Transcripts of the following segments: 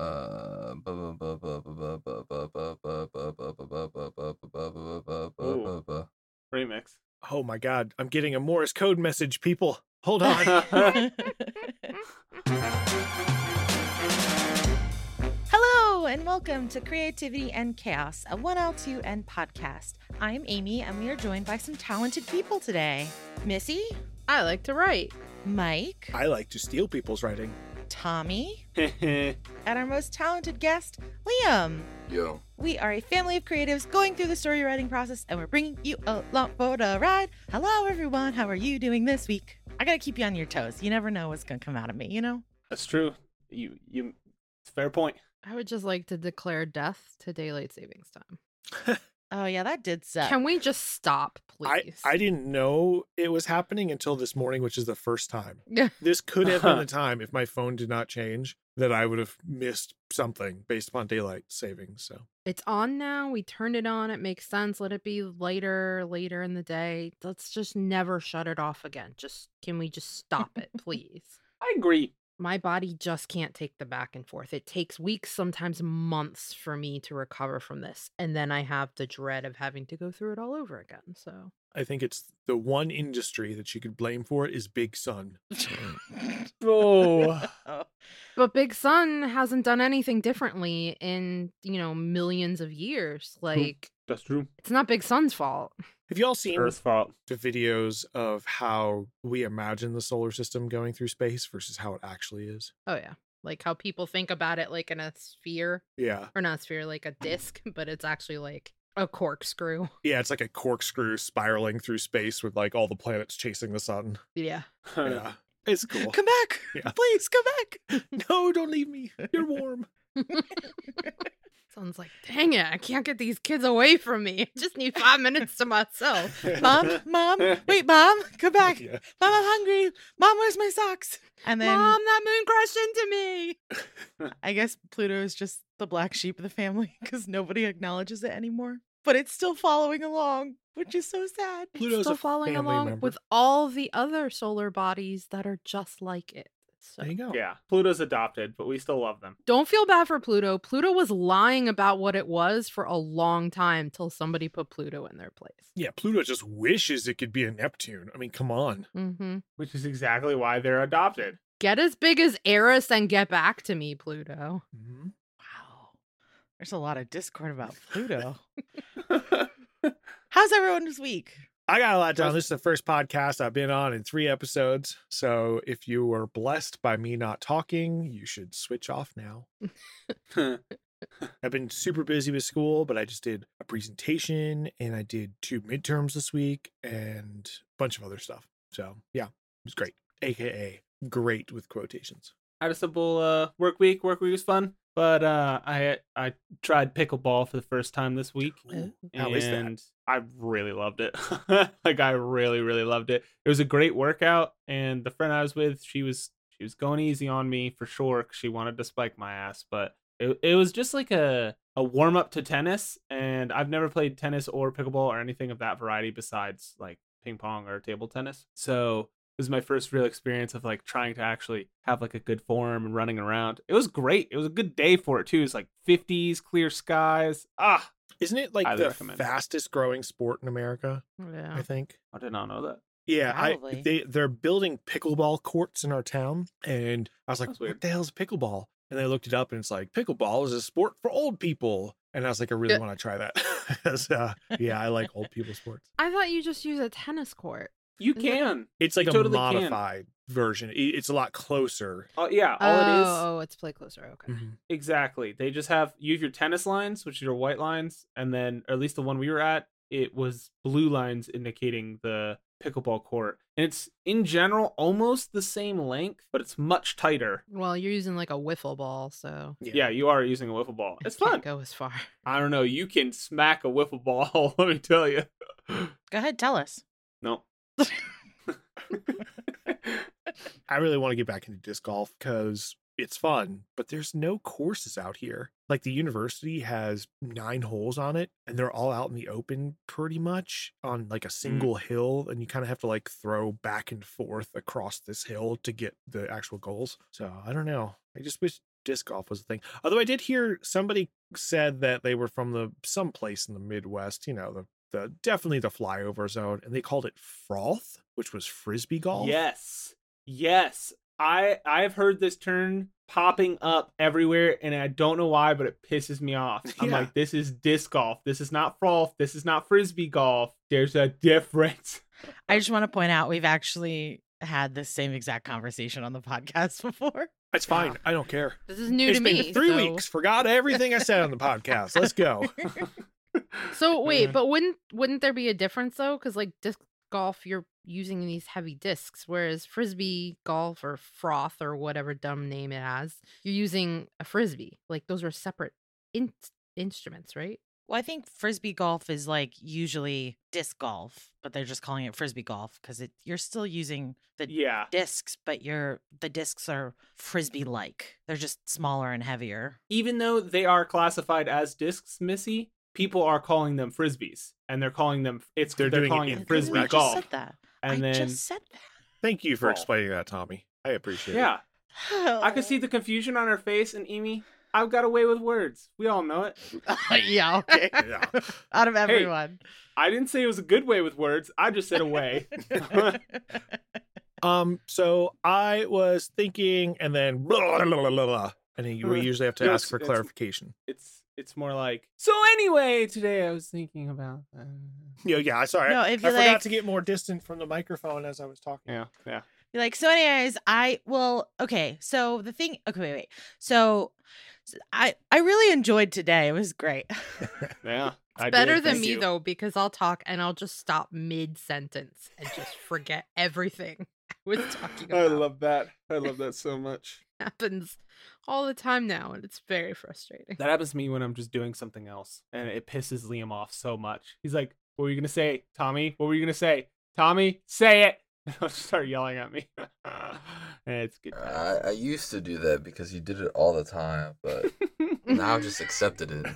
Uh, remix. Oh my god, I'm getting a Morse code message, people. Hold on. Hello and welcome to Creativity and Chaos, a 1L2N podcast. I'm Amy and we are joined by some talented people today. Missy? I like to write. Mike? I like to steal people's writing. Tommy, and our most talented guest, Liam. Yo. We are a family of creatives going through the story writing process, and we're bringing you along for the ride. Hello, everyone. How are you doing this week? I gotta keep you on your toes. You never know what's gonna come out of me, you know? That's true. You you. It's fair point. I would just like to declare death to daylight savings time. Oh, yeah, that did suck. Can we just stop, I, please? I didn't know it was happening until this morning, which is the first time. Yeah. This could have been the time if my phone did not change that I would have missed something based upon daylight savings. So It's on now. We turned it on. It makes sense. Let it be later, later in the day. Let's just never shut it off again. Just can we just stop it, please? I agree. My body just can't take the back and forth. It takes weeks, sometimes months for me to recover from this. And then I have the dread of having to go through it all over again. So I think it's the one industry that you could blame for it is Big Sun. Oh, But Big Sun hasn't done anything differently in, you know, millions of years. Hmm. Like, that's true. it's not Big Sun's fault. Have you all seen Earth's fault. the videos of how we imagine the solar system going through space versus how it actually is? Oh, yeah. Like how people think about it like in a sphere, Yeah. or not a sphere, like a disc, but it's actually like a corkscrew. Yeah, it's like a corkscrew spiraling through space with like all the planets chasing the sun. Yeah. Yeah. It's cool. Come back. Yeah. Please come back. No, don't leave me. You're warm. Sounds like, dang it, I can't get these kids away from me. I just need five minutes to myself. Mom, mom, wait, mom, come back. Yeah. Mom, I'm hungry. Mom, where's my socks? And then Mom, that moon crashed into me. I guess Pluto is just the black sheep of the family because nobody acknowledges it anymore. But it's still following along, which is so sad. Pluto's Still a following along member. with all the other solar bodies that are just like it. So There you go. yeah, Pluto's adopted, but we still love them. don't feel bad for Pluto. Pluto was lying about what it was for a long time till somebody put Pluto in their place. Yeah, Pluto just wishes it could be a Neptune. I mean, come on. Mm-hmm. Which is exactly why they're adopted. Get as big as Eris and get back to me, Pluto. Mm-hmm. Wow. There's a lot of discord about Pluto. How's everyone this week? I got a lot done. This is the first podcast I've been on in three episodes. So if you were blessed by me not talking, you should switch off now. I've been super busy with school, but I just did a presentation and I did two midterms this week and a bunch of other stuff. So yeah, it was great. AKA great with quotations. I had a simple uh, work week. Work week was fun, but uh, I I tried pickleball for the first time this week, Ooh. How is that? and I really loved it. like I really really loved it. It was a great workout, and the friend I was with, she was she was going easy on me for sure. 'cause she wanted to spike my ass, but it it was just like a a warm up to tennis, and I've never played tennis or pickleball or anything of that variety besides like ping pong or table tennis. So this is my first real experience of like trying to actually have like a good form and running around. It was great. It was a good day for it too. It's like 50s, clear skies. Ah, Isn't it like Highly the recommend. fastest growing sport in America? Yeah. I think. I did not know that. Yeah, I, they they're building pickleball courts in our town, and I was like, That's "What weird. the hell's pickleball?" And then I looked it up, and it's like pickleball is a sport for old people, and I was like, "I really want to try that. uh, yeah, I like old people sports. I thought you just use a tennis court. You can. It's like You a totally can. modified version. It's a lot closer. Oh yeah, all oh, it is oh, it's play closer. Okay. Mhm. exactly. They just have you have your tennis lines, which are your white lines, and then or at least the one we were at, it was blue lines indicating the pickleball court. And it's in general almost the same length, but it's much tighter. Well, you're using like a wiffle ball, so Yeah, you are using a wiffle ball. it It's can't fun. Go as far. I don't know. You can smack a wiffle ball. Let me tell you. Go ahead, tell us. No. I really want to get back into disc golf because it's fun, but there's no courses out here. Like the university has nine holes on it, and they're all out in the open pretty much on like a mm. single hill, and you kind of have to like throw back and forth across this hill to get the actual goals. So I don't know. I just wish disc golf was a thing. Although I did hear somebody said that they were from the some place in the Midwest, you know, the the definitely the flyover zone, and they called it frolf, which was frisbee golf. Yes. Yes. I I've heard this term popping up everywhere and I don't know why, but it pisses me off. I'm Yeah. like, this is disc golf. This is not frolf. This is not frisbee golf. There's a difference. I just want to point out we've actually had the same exact conversation on the podcast before. It's fine. I don't care. This is new It's to been me. three so- weeks. Forgot everything I said on the podcast. Let's go. So wait, but wouldn't wouldn't there be a difference though? Because like disc golf, you're using these heavy discs, whereas frisbee golf or frolf or whatever dumb name it has, you're using a frisbee. Like those are separate in- instruments, right? Well, I think frisbee golf is like usually disc golf, but they're just calling it frisbee golf because it you're still using the yeah. discs, but you're the discs are frisbee like. They're just smaller and heavier. Even though they are classified as discs, Missy, people are calling them frisbees. And they're calling them it's They're they're, doing it calling in it, I frisbee correct. golf. just said that. And I then just said that. Thank you for Oh. explaining that, Tommy. I appreciate it. Yeah. that. I could see the confusion on her face and Amy, I've got away with words. We all know it. yeah, okay. Yeah. Out of everyone. I didn't say it was a good way with words. I just said away. Um, so I was thinking, and then blah, blah, blah, blah, blah, and then we usually have to ask for clarification. it's it's more like so anyway today i was thinking about uh, Yeah, yeah. I sorry. No, I, if I you forgot like- to get more distant from the microphone as I was talking. yeah yeah You're like, so anyways, I well, okay. So the thing okay, wait, wait. So i i really enjoyed today. It was great. yeah It's I better did, than me you. though, because I'll talk and I'll just stop mid sentence and just forget everything I was talking i love that i love that so much happens all the time now, and it's very frustrating. that happens to me when i'm just doing something else and it pisses liam off so much he's like what were you gonna say tommy what were you gonna say tommy say it and he'll start yelling at me and it's good. I, I used to do that because you did it all the time, but now I've just accepted it.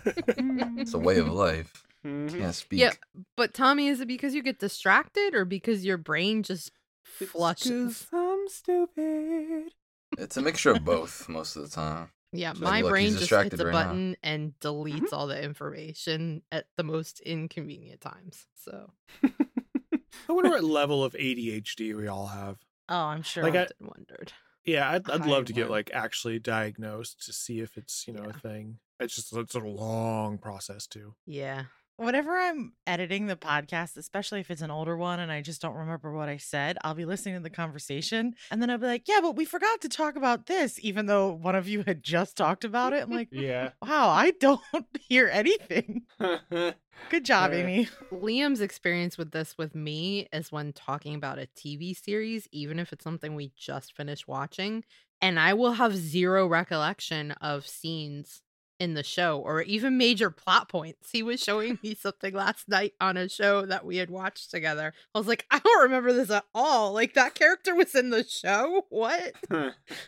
It's a way of life. Mhm. Can't speak. Yeah, but Tommy, is it because you get distracted or because your brain just It's flushes? 'cause i'm stupid It's a mixture of both most of the time. Yeah, So, my look, he's brain just distracted hits a right now. button and mm-hmm. deletes all the information at the most inconvenient times. So I wonder what level of ADHD we all have. oh, I'm sure. Like, I- often wondered. Yeah, I'd, I'd love to get like actually diagnosed to see if it's you know Yeah. a thing. It's just it's a long process too. Yeah. Whenever I'm editing the podcast, especially if it's an older one and I just don't remember what I said, I'll be listening to the conversation and then I'll be like, yeah, but we forgot to talk about this, even though one of you had just talked about it. I'm like, yeah wow, I don't hear anything. Good job, Yeah. Amy. Liam's experience with this with me is when talking about a TV series, even if it's something we just finished watching, and I will have zero recollection of scenes in the show or even major plot points. He was showing me something last night on a show that we had watched together. I was like, I don't remember this at all. Like that character was in the show? What?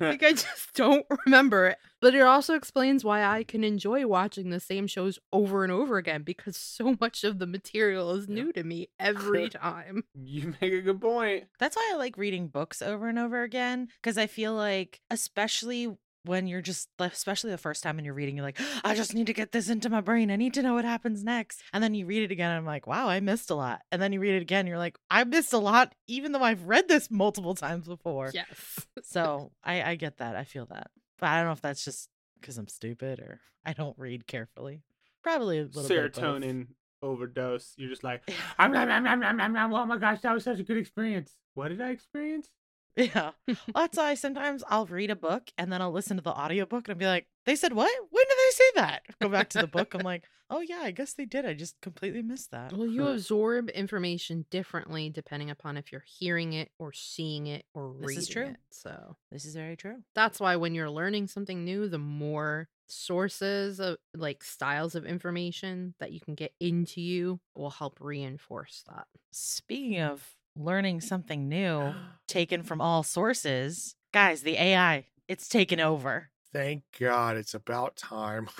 like I just don't remember it. But it also explains why I can enjoy watching the same shows over and over again because so much of the material is new to me every time. you make a good point That's why I like reading books over and over again because I feel like, especially when you're just, especially the first time and you're reading, you're like, I just need to get this into my brain. I need to know what happens next. And then you read it again, and I'm like, wow, I missed a lot. And then you read it again, you're like, I missed a lot, even though I've read this multiple times before. Yes. So I, I get that. I feel that. But I don't know if that's just because I'm stupid or I don't read carefully. Probably a little bit. of both. serotonin overdose. You're just like, I'm, I'm, I'm, I'm, I'm, I'm, I'm, oh my gosh, that was such a good experience. What did I experience? Yeah. That's why sometimes I'll read a book and then I'll listen to the audiobook and I'll be like, they said what? When did they say that? Go back to the book. I'm like, oh yeah, I guess they did. I just completely missed that. Well, you absorb information differently depending upon if you're hearing it or seeing it or This reading is true. it. So This is very true. that's why when you're learning something new, the more sources of like styles of information that you can get into you will help reinforce that. Speaking of learning something new taken from all sources, guys, the AI, it's taken over. Thank God it's about time.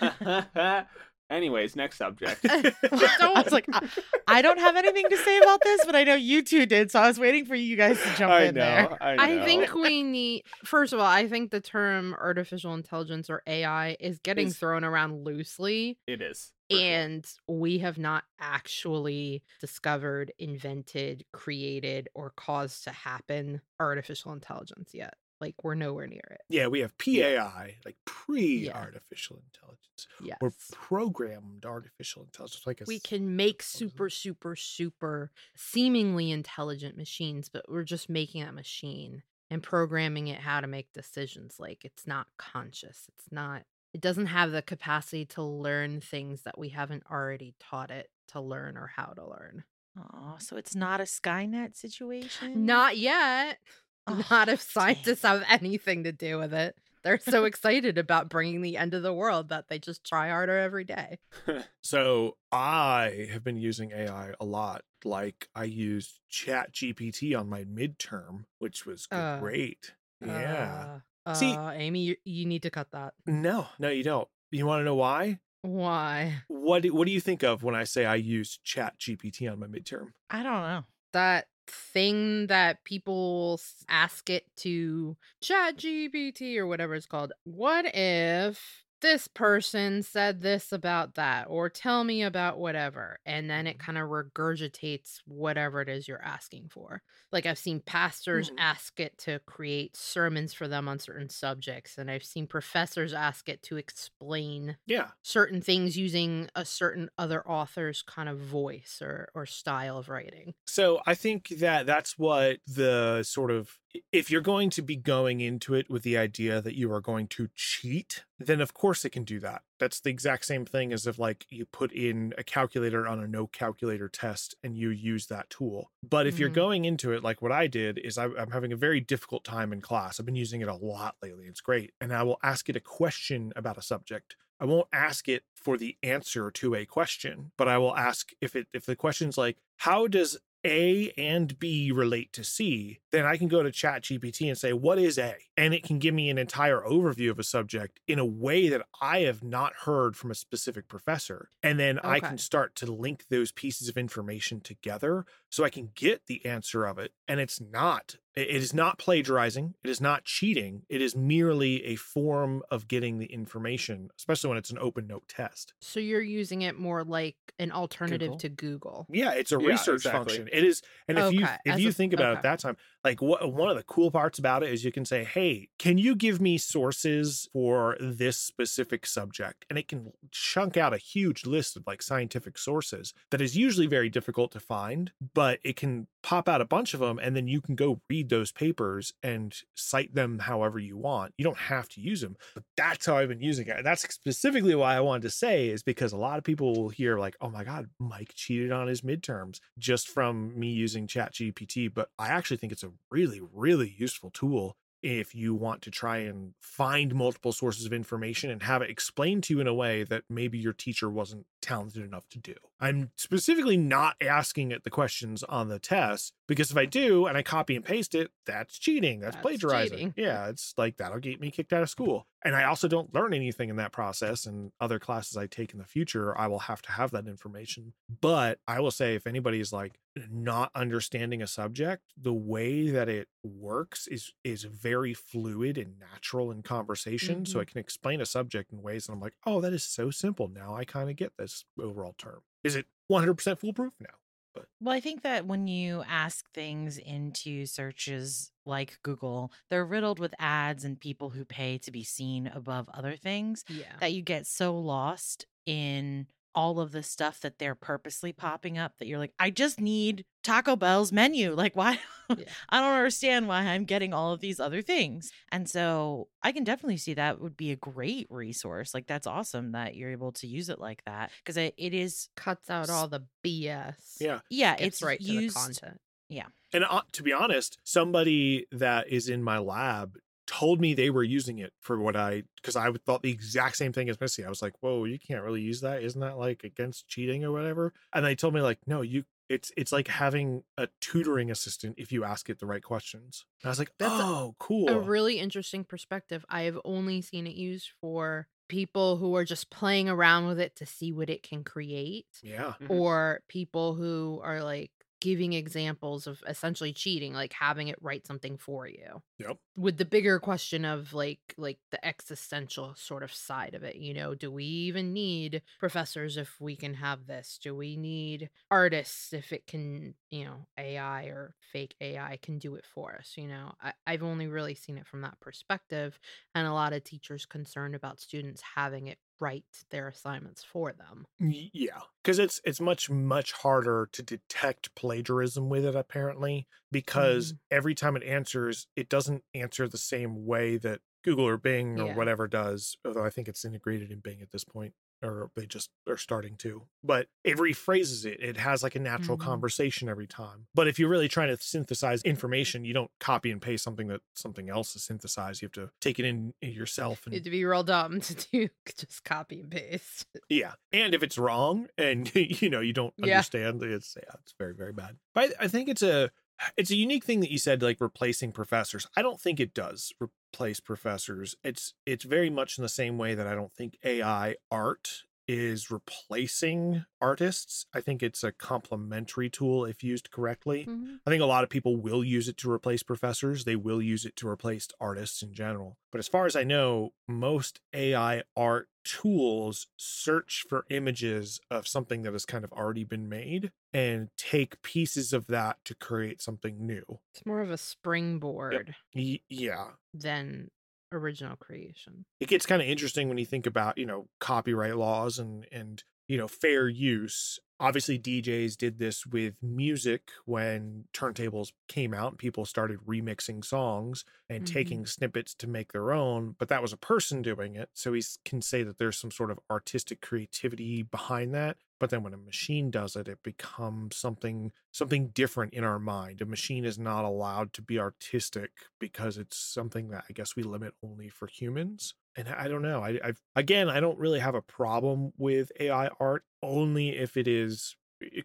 Anyways, next subject. I was like, I, I don't have anything to say about this, but I know you two did, so I was waiting for you guys to jump I in there. I know. I think we need, first of all, I think the term artificial intelligence or AI is getting Is- thrown around loosely. it is. for sure. And we have not actually discovered, invented, created, or caused to happen artificial intelligence yet. Like, we're nowhere near it. Yeah, we have PAI, like pre-artificial intelligence, Yes. or programmed artificial intelligence. Like a we can make what is it? super, super, super seemingly intelligent machines, but we're just making that machine and programming it how to make decisions. Like it's not conscious. It's not, it doesn't have the capacity to learn things that we haven't already taught it to learn or how to learn. Oh, so it's not a Skynet situation? Not yet. Oh, not if scientists have anything to do with it. They're so excited about bringing the end of the world that they just try harder every day. So I have been using AI a lot. Like I used Chat GPT on my midterm, which was Uh, great. yeah. Uh, See- uh, Amy, you, you need to cut that. No, no, you don't. You want to know why? Why? What do, What do you think of when I say I used Chat GPT on my midterm? I don't know. that thing that people ask it to chat gpt or whatever it's called what if this person said this about that or tell me about whatever and then it kind of regurgitates whatever it is you're asking for like i've seen pastors Mhm. ask it to create sermons for them on certain subjects and i've seen professors ask it to explain Yeah. certain things using a certain other author's kind of voice or or style of writing So I think that that's what the sort of if you're going to be going into it with the idea that you are going to cheat, then of course it can do that. That's the exact same thing as if like you put in a calculator on a no calculator test and you use that tool. But if you're Mhm. going into it like what I did is I, I'm having a very difficult time in class. I've been using it a lot lately. It's great. And I will ask it a question about a subject. I won't ask it for the answer to a question, but I will ask if it if the question's like, how does A and B relate to C, then I can go to Chat GPT and say, What is A? And it can give me an entire overview of a subject in a way that I have not heard from a specific professor. And then I can start to link those pieces of information together so I can get the answer of it. And it's not, it it is not plagiarizing, it is not cheating. It is merely a form of getting the information, especially when it's an open note test. So you're using it more like an alternative Google. to Google. Yeah, it's a Yeah, research exactly. function. It is, and if you if as you a- think about it okay. at that time, like one of the cool parts about it is you can say, "Hey, can you give me sources for this specific subject?" And it can chunk out a huge list of like scientific sources that is usually very difficult to find, but it can pop out a bunch of them, and then you can go read those papers and cite them however you want. You don't have to use them, but that's how I've been using it. And that's specifically why I wanted to say is because a lot of people will hear like, "Oh my God, Mike cheated on his midterms," just from me using Chat GPT. But I actually think it's a really, really useful tool if you want to try and find multiple sources of information and have it explained to you in a way that maybe your teacher wasn't talented enough to do. I'm specifically not asking it the questions on the test because if I do and I copy and paste it, that's cheating. That's, That's plagiarizing. cheating. Yeah, it's like that'll get me kicked out of school. And I also don't learn anything in that process. And other classes I take in the future, I will have to have that information. But I will say, if anybody's like not understanding a subject, the way that it works is is very fluid and natural in conversation. So Mhm. I can explain a subject in ways that I'm like, oh, that is so simple. Now I kind of get this overall term. Is it 100% foolproof? No. Well, I think that when you ask things into searches like Google, they're riddled with ads and people who pay to be seen above other things Yeah. that you get so lost in all of the stuff that they're purposely popping up that you're like, I just need Taco Bell's menu. Like, why? Yeah. I don't understand why I'm getting all of these other things. And so I can definitely see that would be a great resource. Like, that's awesome that you're able to use it like that because it, it is, Cuts out all the BS. Yeah. yeah, Gets it's right used. to the content. Yeah. And uh, to be honest, somebody that is in my lab told me they were using it for what I because I thought the exact same thing as Missy. I was like, "Whoa, you can't really use that. Isn't that like against cheating or whatever?" And they told me like, "No, you it's it's like having a tutoring assistant if you ask it the right questions." And I was like, That's a- "Oh, cool." A really interesting perspective. I have only seen it used for people who are just playing around with it to see what it can create, Yeah. Mhm. or people who are like giving examples of essentially cheating, like having it write something for you. Yep. With the bigger question of like like the existential sort of side of it, you know, do we even need professors if we can have this? Do we need artists if it can, you know, AI or fake AI can do it for us? You know, I, I've only really seen it from that perspective, and a lot of teachers concerned about students having it write their assignments for them. Yeah, because it's it's much much harder to detect plagiarism with it apparently because mm-hmm. every time it answers, it doesn't answer the same way that Google or Bing or Yeah. whatever does. Although I think it's integrated in Bing at this point, or they just are starting to. But it rephrases it. It has like a natural Mhm. conversation every time. But if you're really trying to synthesize information, you don't copy and paste something that something else is synthesized. You have to take it in yourself and It'd be real dumb to do just copy and paste. yeah, and if it's wrong and you know you don't Yeah. understand, it's yeah, it's very very bad. But I, I think it's a it's a unique thing that you said like replacing professors. I don't think it does replace professors. It's it's very much in the same way that I don't think AI art is replacing artists. I think it's a complementary tool if used correctly. Mm-hmm. I think a lot of people will use it to replace professors. They will use it to replace artists in general. But as far as I know, most AI art tools search for images of something that has kind of already been made and take pieces of that to create something new. It's more of a springboard Y- yeah. than original creation. It gets kind of interesting when you think about, you know, copyright laws and and you know, fair use. Obviously, DJs did this with music when turntables came out and people started remixing songs and Mhm. taking snippets to make their own, but that was a person doing it. So he can say that there's some sort of artistic creativity behind that. But then when a machine does it, it becomes something something different in our mind. A machine is not allowed to be artistic because it's something that I guess we limit only for humans and I don't know. I, I've again, I don't really have a problem with AI art only if it is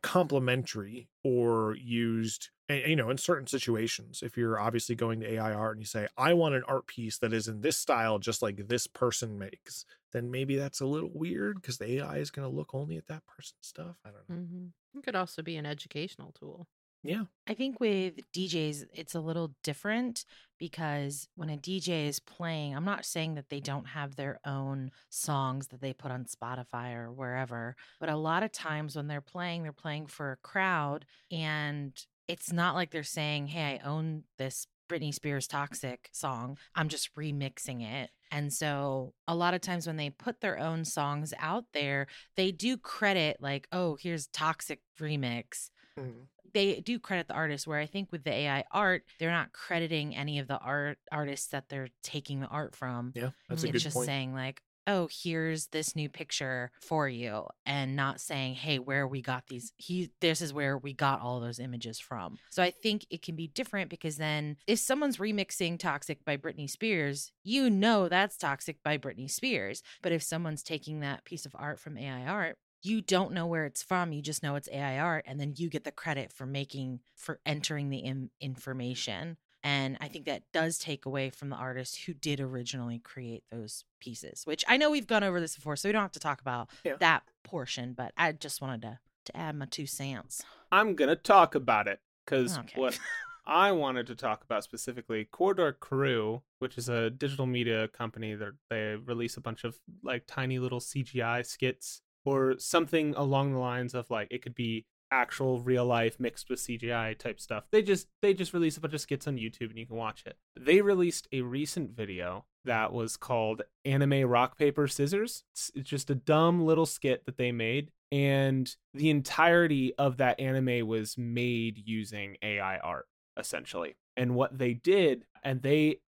complementary or used, you know, in certain situations. If you're obviously going to AI art and you say, "I want an art piece that is in this style, just like this person makes," then maybe that's a little weird because the AI is going to look only at that person's stuff. I don't know. mm-hmm. It could also be an educational tool. Yeah, I think with DJs, it's a little different because when a DJ is playing, I'm not saying that they don't have their own songs that they put on Spotify or wherever, but a lot of times when they're playing, they're playing for a crowd and it's not like they're saying, Hey, I own this Britney Spears Toxic song. I'm just remixing it. And so a lot of times when they put their own songs out there, they do credit like, oh, here's Toxic Remix Mhm. They do credit the artist where i think with the ai art they're not crediting any of the art artists that they're taking the art from. Yeah, that's a it's good just point. saying like oh here's this new picture for you and not saying hey where we got these he this is where we got all those images from. So i think it can be different because then if someone's remixing toxic by britney spears you know that's toxic by britney spears. But if someone's taking that piece of art from ai art you don't know where it's from you just know it's ai art and then you get the credit for making for entering the Im- information and i think that does take away from the artist who did originally create those pieces which i know we've gone over this before so we don't have to talk about Yeah. that portion but i just wanted to to add my two cents I'm gonna talk about it because Okay. what I wanted to talk about specifically, Corridor Crew, which is a digital media company that they release a bunch of like tiny little CGI skits or something along the lines of like it could be actual real life mixed with CGI type stuff. They just they just release a bunch of skits on YouTube and you can watch it. They released a recent video that was called Anime Rock Paper Scissors. It's, it's just a dumb little skit that they made and the entirety of that anime was made using AI art essentially. And what they did and they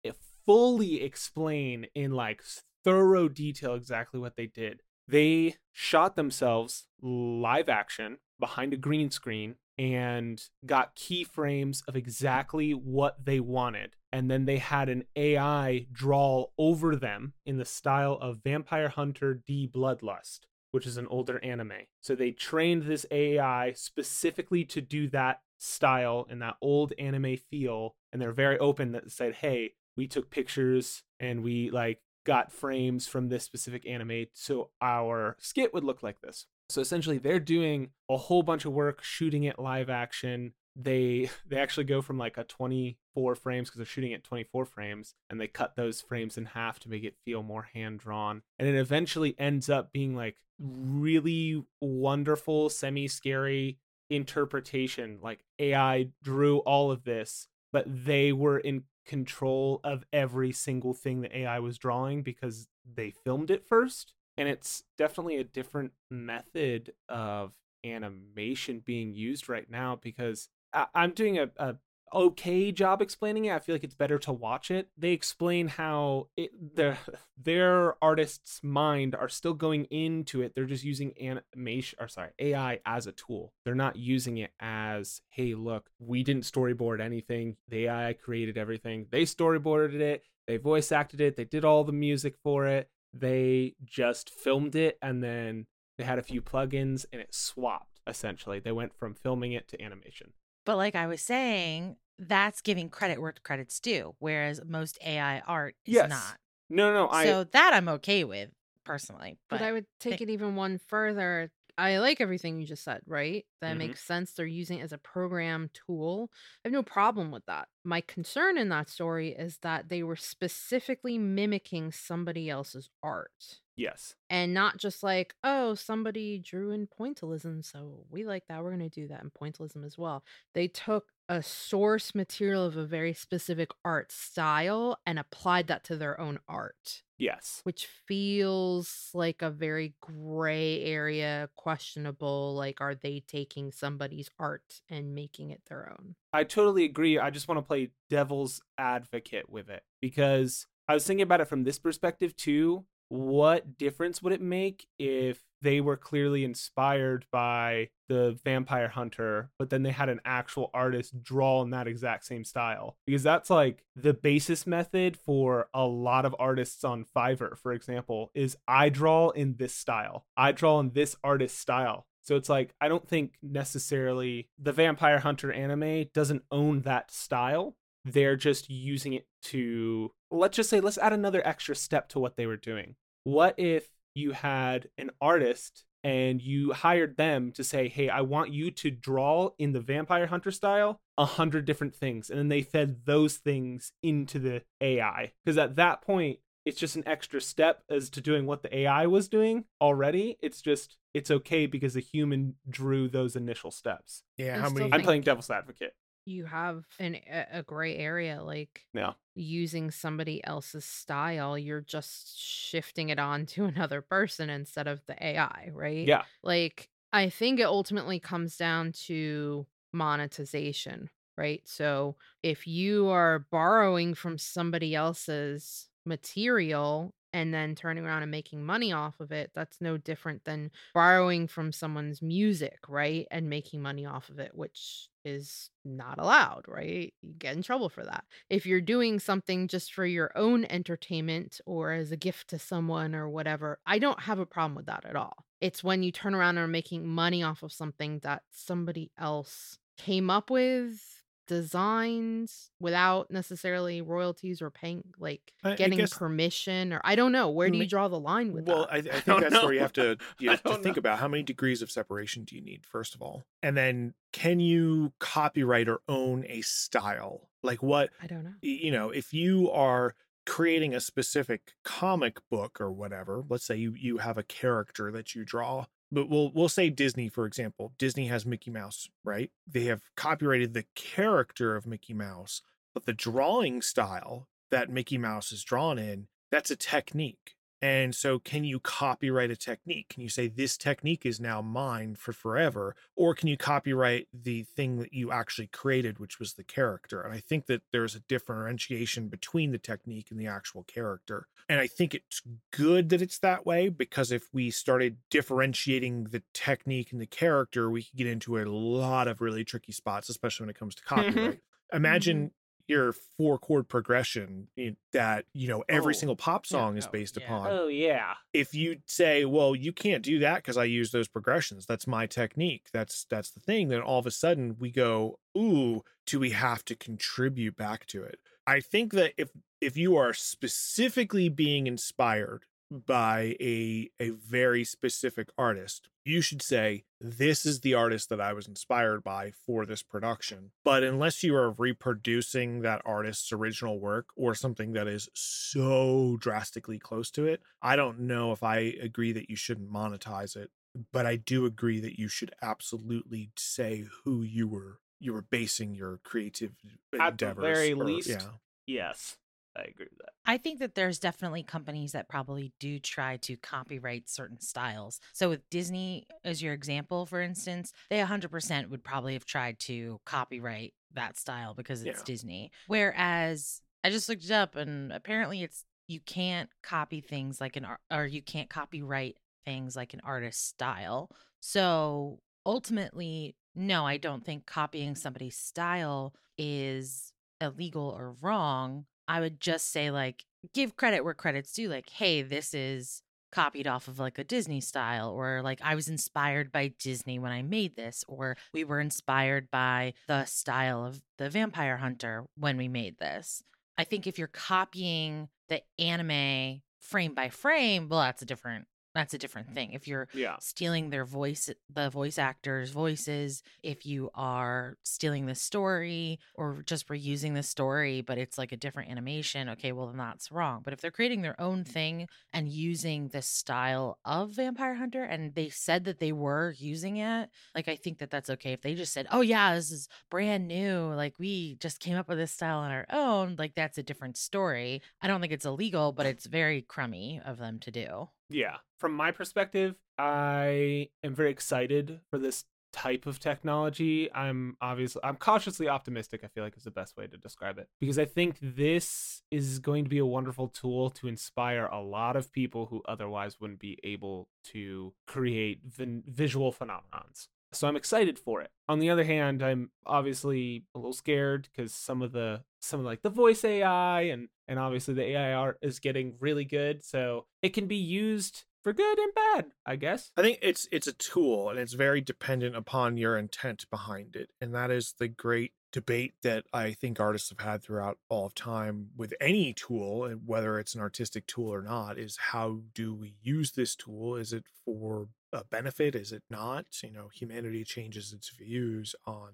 fully explain in like thorough detail exactly what they did. They shot themselves live action behind a green screen and got keyframes of exactly what they wanted. And then they had an AI draw over them in the style of Vampire Hunter D Bloodlust, which is an older anime. So they trained this AI specifically to do that style and that old anime feel. And they're very open that said, hey, we took pictures and we like got frames from this specific anime so our skit would look like this. So essentially they're doing a whole bunch of work shooting it live action. They they actually go from like a 24 frames because they're shooting at 24 frames and they cut those frames in half to make it feel more hand drawn. And it eventually ends up being like really wonderful, semi scary interpretation. Like AI drew all of this, but they were in control of every single thing that AI was drawing because they filmed it first. And it's definitely a different method of animation being used right now because uh, I- am doing a, a okay job explaining it. I feel like it's better to watch it. They explain how it, their their artist's mind are still going into it. They're just using animation or sorry, AI as a tool. They're not using it as, hey, look, we didn't storyboard anything. The AI created everything. They storyboarded it. They voice acted it. They did all the music for it. They just filmed it and then they had a few plugins and it swapped essentially. They went from filming it to animation. But like I was saying, that's giving credit where credit's due, whereas most AI art is Yes. not. No, no, I So that I'm okay with personally. But, But, I would take it even one further. I like everything you just said, right? That Mhm. makes sense. They're using it as a program tool. I have no problem with that. My concern in that story is that they were specifically mimicking somebody else's art. yes. And not just like, oh, somebody drew in pointillism, so we like that. We're going to do that in pointillism as well. They took a source material of a very specific art style and applied that to their own art Yes. which feels like a very gray area, questionable. Like, are they taking somebody's art and making it their own? I totally agree. I just want to play devil's advocate with it because I was thinking about it from this perspective too. What difference would it make if they were clearly inspired by the vampire hunter, but then they had an actual artist draw in that exact same style? Because that's like the basis method for a lot of artists on Fiverr, for example, is I draw in this style, I draw in this artist style. So it's like I don't think necessarily the Vampire Hunter anime doesn't own that style. They're just using it to let's just say let's add another extra step to what they were doing. What if you had an artist and you hired them to say, "Hey, I want you to draw in the Vampire Hunter style a hundred different things," and then they fed those things into the AI because at that point it's just an extra step as to doing what the AI was doing already. It's just it's okay because the human drew those initial steps. Yeah, I how still many? I'm playing devil's advocate. You have an, a, a gray area, like Yeah. using somebody else's style. You're just shifting it on to another person instead of the AI, right? Yeah. like i think it ultimately comes down to monetization right so if you are borrowing from somebody else's material and then turning around and making money off of it that's no different than borrowing from someone's music right and making money off of it which is not allowed right you get in trouble for that if you're doing something just for your own entertainment or as a gift to someone or whatever, I don't have a problem with that at all. It's when you turn around and are making money off of something that somebody else came up with, designs without necessarily royalties or paying, like I- I getting guess- permission, or I don't know. Where do you draw the line with well, that? I, I think that's where you have to you have to think know. about how many degrees of separation do you need first of all, and then can you copyright or own a style? Like what I don't know. you know, if you are creating a specific comic book or whatever, let's say you you have a character that you draw, but we'll we'll say Disney for example. Disney has Mickey Mouse, right? They have copyrighted the character of Mickey Mouse, but the drawing style that Mickey Mouse is drawn in, that's a technique. And so, can you copyright a technique? Can you say this technique is now mine for forever? Or can you copyright the thing that you actually created, which was the character? And I think that there's a differentiation between the technique and the actual character. And I think it's good that it's that way because if we started differentiating the technique and the character, we could get into a lot of really tricky spots, especially when it comes to mm-hmm. copyright. Imagine mm-hmm. Your four chord progression that you know every Oh, single pop yeah, song is oh, based yeah. upon Oh yeah. if you say well you can't do that because i use those progressions that's my technique that's that's the thing then all of a sudden we go ooh do we have to contribute back to it i think that if if you are specifically being inspired by a a very specific artist. You should say this is the artist that i was inspired by for this production. But unless you are reproducing that artist's original work or something that is so drastically close to it i don't know if i agree that you shouldn't monetize it but i do agree that you should absolutely say who you were you were basing your creative At the very or- least, yeah. Yes, I agree with that. I think that there's definitely companies that probably do try to copyright certain styles. So with Disney as your example, for instance, they 100% would probably have tried to copyright that style because it's Yeah. Disney. Whereas I just looked it up and apparently it's you can't copy things like an or you can't copyright things like an artist's style. So ultimately, no, I don't think copying somebody's style is illegal or wrong. I would just say like give credit where credit's due. Like, hey, this is copied off of like a Disney style, or like I was inspired by Disney when I made this, or we were inspired by the style of the Vampire Hunter when we made this. I think if you're copying the anime frame by frame, well, that's a different that's a different mm-hmm. thing. If you're Yeah. stealing their voice the voice actors voices if you are stealing the story or just reusing the story but it's like a different animation okay well then that's wrong. But if they're creating their own mm-hmm. thing and using the style of vampire hunter and they said that they were using it like i think that that's okay. If they just said oh yeah this is brand new like we just came up with this style on our own like that's a different story. I don't think it's illegal but it's very crummy of them to do Yeah. From my perspective, I am very excited for this type of technology. I'm obviously I'm cautiously optimistic, I feel like is the best way to describe it. Because I think this is going to be a wonderful tool to inspire a lot of people who otherwise wouldn't be able to create visual phenomenons. So I'm excited for it. On the other hand, I'm obviously a little scared because some of the some of like the voice AI and and obviously the AI art is getting really good. So it can be used for good and bad, I guess. I think it's it's a tool and it's very dependent upon your intent behind it. And that is the great debate that I think artists have had throughout all of time with any tool, and whether it's an artistic tool or not, is how do we use this tool? Is it for a benefit? Is it not? You know, humanity changes its views on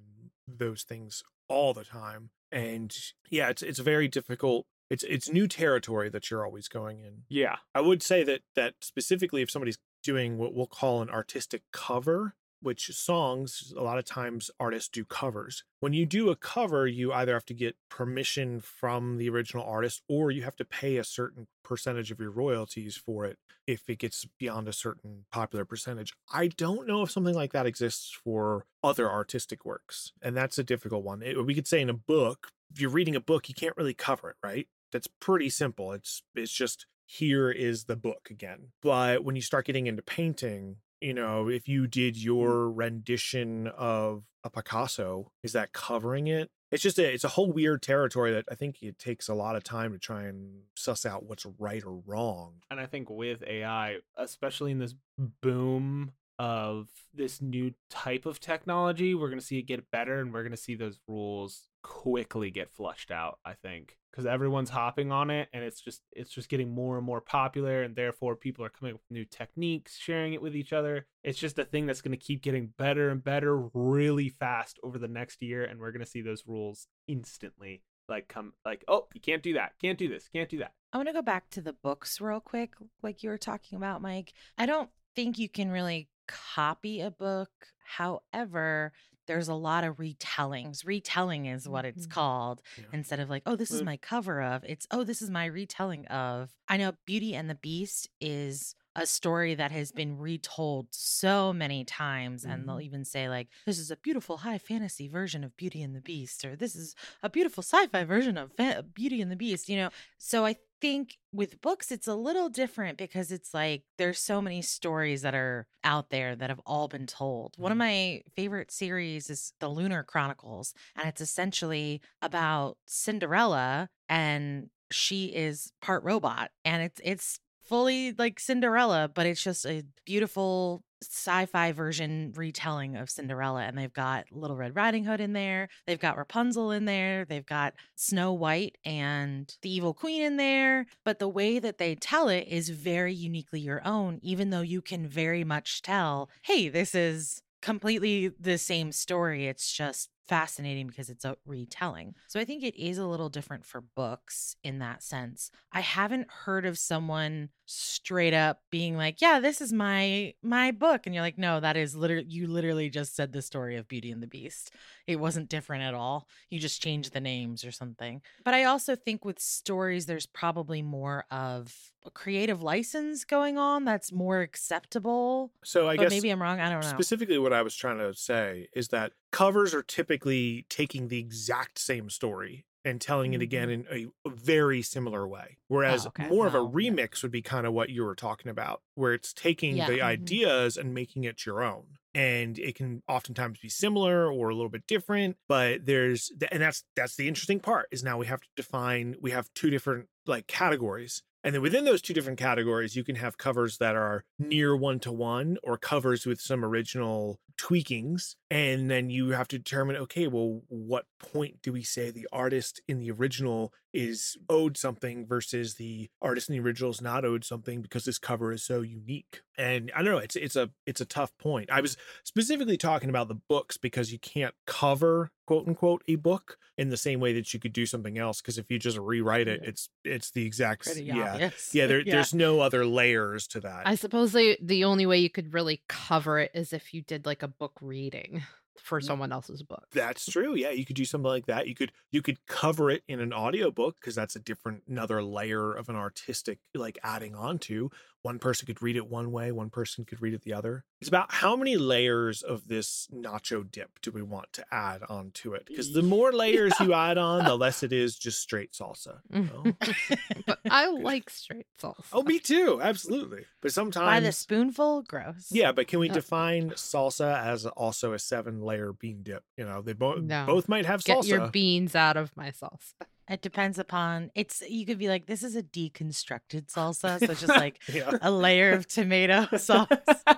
those things all the time. And yeah, it's it's very difficult. It's it's new territory that you're always going in. Yeah. I would say that that specifically if somebody's doing what we'll call an artistic cover, which songs a lot of times artists do covers. When you do a cover, you either have to get permission from the original artist or you have to pay a certain percentage of your royalties for it if it gets beyond a certain popular percentage. I don't know if something like that exists for other artistic works, and that's a difficult one. It- we could say in a book, if you're reading a book, you can't really cover it, right? That's pretty simple. It's it's just here is the book again. But when you start getting into painting, you know, if you did mm. your rendition of a Picasso, is that covering it? It's just a it's a whole weird territory that I think it takes a lot of time to try and suss out what's right or wrong. And I think with AI, especially in this boom of this new type of technology, we're going to see it get better and we're going to see those rules quickly get flushed out, I think. Cuz everyone's hopping on it and it's just it's just getting more and more popular and therefore people are coming up with new techniques, sharing it with each other. It's just a thing that's going to keep getting better and better really fast over the next year and we're going to see those rules instantly like come like oh, you can't do that. Can't do this. Can't do that. I want to go back to the books real quick, like you were talking about, Mike. I don't think you can really copy a book. However, there's a lot of retellings. Retelling is what it's Mhm. called. Yeah. Instead of like, oh, this is my cover of, it's, oh, this is my retelling of. I know Beauty and the Beast is a story that has been retold so many times. And they'll even say, like, this is a beautiful high fantasy version of Beauty and the Beast, or this is a beautiful sci fi version of fa- Beauty and the Beast, you know? So I think with books, it's a little different because it's like there's so many stories that are out there that have all been told. One of mm-hmm. my favorite series is The Lunar Chronicles, and it's essentially about Cinderella and she is part robot and it's it's fully like Cinderella, but it's just a beautiful sci-fi version retelling of Cinderella and they've got Little Red Riding Hood in there. They've got Rapunzel in there. They've got Snow White and the Evil Queen in there, but the way that they tell it is very uniquely your own even though you can very much tell, "Hey, this is completely the same story. It's just fascinating because it's a retelling. So I think it is a little different for books in that sense. I haven't heard of someone straight up being like, "Yeah, this is my my book." And you're like, "No, that is literally you literally just said the story of Beauty and the Beast. It wasn't different at all. You just changed the names or something." But I also think with stories there's probably more of a creative license going on that's more acceptable. So I but guess maybe I'm wrong. I don't know. Specifically, what I was trying to say is that covers are typically taking the exact same story and telling it again in a very similar way. Whereas Mm-hmm. Oh, okay. more of a remix would be kind of what you were talking about, where it's taking Yeah. the Mhm. ideas and making it your own. And it can oftentimes be similar or a little bit different, but there's and that's that's the interesting part is now we have to define we have two different like categories. And then within those two different categories, you can have covers that are near one to one or covers with some original tweakings. And then you have to determine okay, well, what point do we say the artist in the original is owed something versus the artist in the original is not owed something because this cover is so unique. And I don't know, it's it's a it's a tough point. I was specifically talking about the books because you can't cover quote unquote a book in the same way that you could do something else because if you just rewrite it, it's it's the exact Pretty yeah. obvious. Yeah, there, there's no other layers to that. I suppose the the only way you could really cover it is if you did like a book reading for someone else's book. That's true. Yeah, you could do something like that. You could you could cover it in an audiobook because that's a different another layer of an artistic like adding on to. One person could read it one way, one person could read it the other. It's about how many layers of this nacho dip do we want to add onto it? Because the more layers you add on, the less it is just straight salsa. you know? but I like straight salsa. oh, me too. Absolutely. But sometimes By the spoonful, gross. Yeah, but can we define salsa as also a seven layer bean dip? You know, they both No. both might have salsa. Get your beans out of my salsa. It depends upon it's you could be like, this is a deconstructed salsa. So it's just like yeah. a layer of tomato sauce,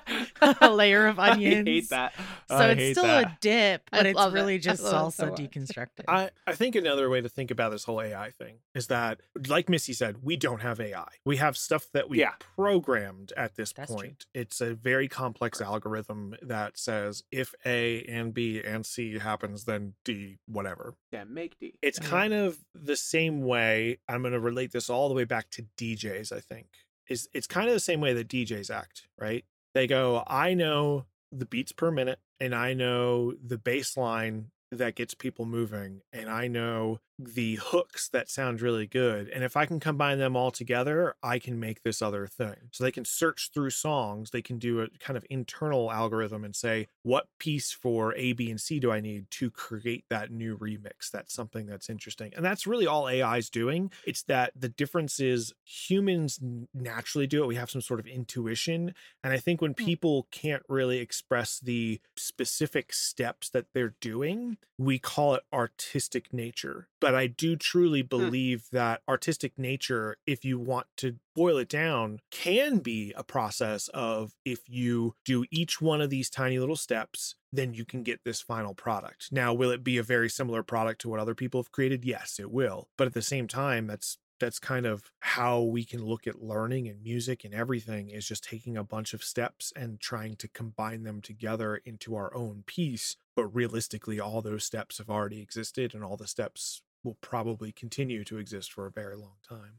a layer of onions. I hate that. So I it's still that. a dip, I but it's love it. really just love it so salsa deconstructed. I, I think another way to think about this whole AI thing is that, like Missy said, we don't have AI. We have stuff that we Yeah. programmed at this That's true. point. It's a very complex algorithm that says if A and B and C happens, then D, whatever. Yeah, make D. It's Yeah. kind of the same way. I'm going to relate this all the way back to DJs, I think. Is it's kind of the same way that DJs act, right? They go, I know the beats per minute and I know the bass line that gets people moving and I know the hooks that sound really good. And if I can combine them all together, I can make this other thing. So they can search through songs, they can do a kind of internal algorithm and say, what piece for A, B, and C do I need to create that new remix? That's something that's interesting. And that's really all AI is doing. It's that the difference is humans naturally do it. We have some sort of intuition. And I think when Hmm. people can't really express the specific steps that they're doing, we call it artistic nature. But I do truly hmm. believe that artistic nature, if you want to boil it down, can be a process of if you do each one of these tiny little steps, then you can get this final product. Now, will it be a very similar product to what other people have created? Yes, it will. But at the same time, that's that's kind of how we can look at learning and music and everything is just taking a bunch of steps and trying to combine them together into our own piece but realistically all those steps have already existed and all the steps will probably continue to exist for a very long time.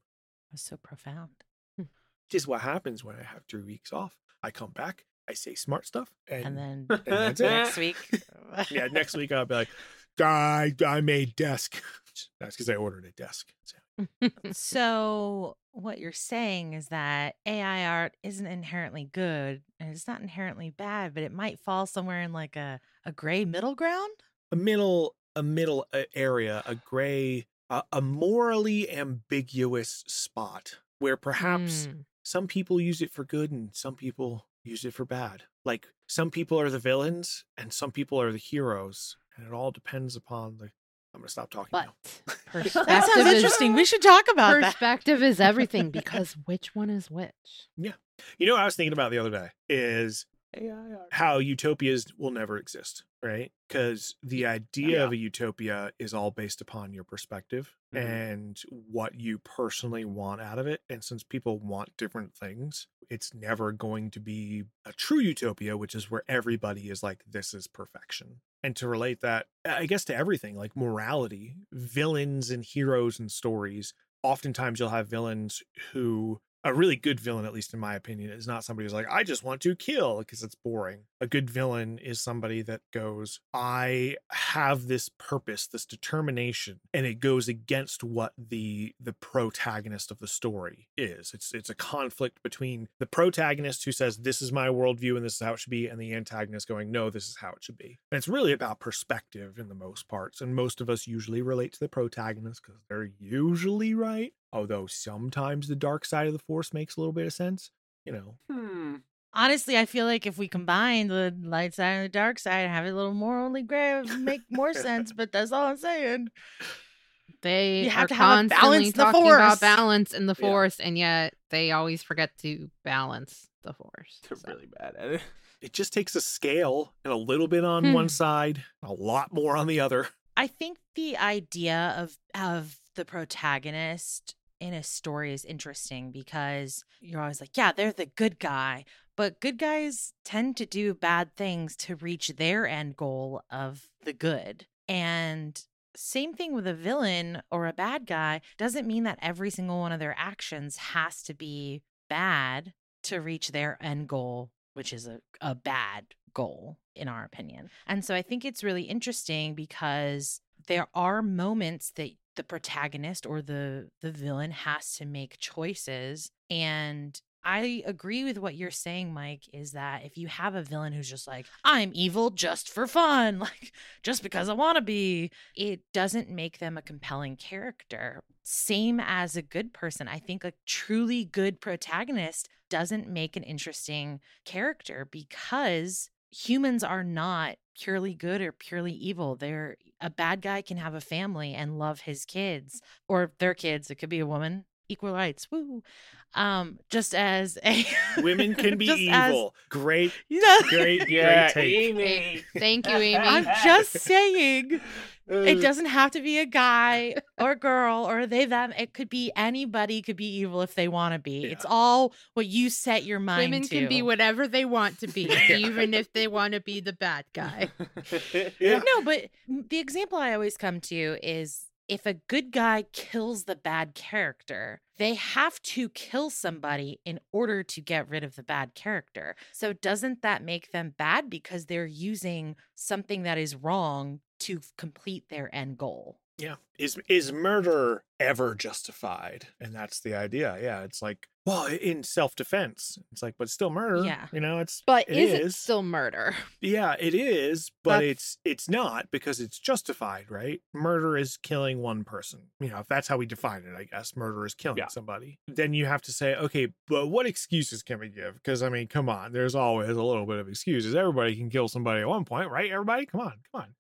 Was so profound. Hmm. just what happens when i have three weeks off. I come back i say smart stuff and, And then that's next week, yeah next week i'll be like i i made desk. That's because i ordered a desk so. So, what you're saying is that AI art isn't inherently good and it's not inherently bad, but it might fall somewhere in like a, a gray middle ground. a middle a middle uh, area a gray a, a morally ambiguous spot where perhaps Mm. some people use it for good and some people use it for bad like some people are the villains and some people are the heroes and it all depends upon the i'm gonna stop talking But now perspective That sounds is, interesting. We should talk about that. perspective is everything because which one is which? Yeah. You know what i was thinking about the other day is AI art. how utopias will never exist, right? Because the idea of a utopia is all based upon your perspective Mhm. and what you personally want out of it. And since people want different things, it's never going to be a true utopia, which is where everybody is like, this is perfection. And to relate that, I guess, to everything like morality, villains and heroes and stories, oftentimes you'll have villains who a really good villain, at least in my opinion, is not somebody who's like, I just want to kill because it's boring. A good villain is somebody that goes, I have this purpose, this determination, and it goes against what the the protagonist of the story is. It's it's a conflict between the protagonist who says, This is my worldview and this is how it should be, and the antagonist going, No, this is how it should be. And it's really about perspective in the most parts. And most of us usually relate to the protagonist because they're usually right although sometimes the dark side of the force makes a little bit of sense you know Hmm. Honestly, I feel like if we combine the light side and the dark side and have it a little morally gray, it would make more sense. But that's all I'm saying. They You have are to have a balance constantly in the talking force. about balance in the Yeah. force, and yet they always forget to balance the force. They're So, really bad at it. it just takes a scale and a little bit on one Hmm. side a lot more on the other I think the idea of of the protagonist in a story is interesting because you're always like, yeah, they're the good guy, but good guys tend to do bad things to reach their end goal of the good. And same thing with a villain or a bad guy doesn't mean that every single one of their actions has to be bad to reach their end goal, which is a, a bad goal, in our opinion. And so I think it's really interesting because there are moments that the protagonist or the the villain has to make choices and I agree with what you're saying, Mike, is that if you have a villain who's just like, I'm evil just for fun, like just because I want to be, it doesn't make them a compelling character. Same as a good person. I think a truly good protagonist doesn't make an interesting character because humans are not purely good or purely evil. They're a bad guy can have a family and love his kids or their kids. It could be a woman. Equal rights. Woo. Um, just as a women can be just as- evil great you know, great Yeah, great take Amy. Thank you, Amy. I'm just saying it uh, doesn't have to be a guy or a girl or they them. It could be anybody could be evil if they want to be. It's all what you set your mind Women to. can be whatever they want to be, even if they want to be the bad guy. Yeah. No, but the example I always come to is if a good guy kills the bad character, they have to kill somebody in order to get rid of the bad character. So doesn't that make them bad because they're using something that is wrong to complete their end goal? yeah is is murder ever justified and that's the idea yeah it's like well in self-defense it's like but still murder Yeah. you know it's But It is it is. still murder? Yeah, it is, but That's- it's it's not because it's justified, right? Murder is killing one person. You know, if that's how we define it, I guess murder is killing Yeah. somebody. Then you have to say, okay, but what excuses can we give? Because I mean, come on, there's always a little bit of excuses. Everybody can kill somebody at one point, right? Everybody, come on, come on.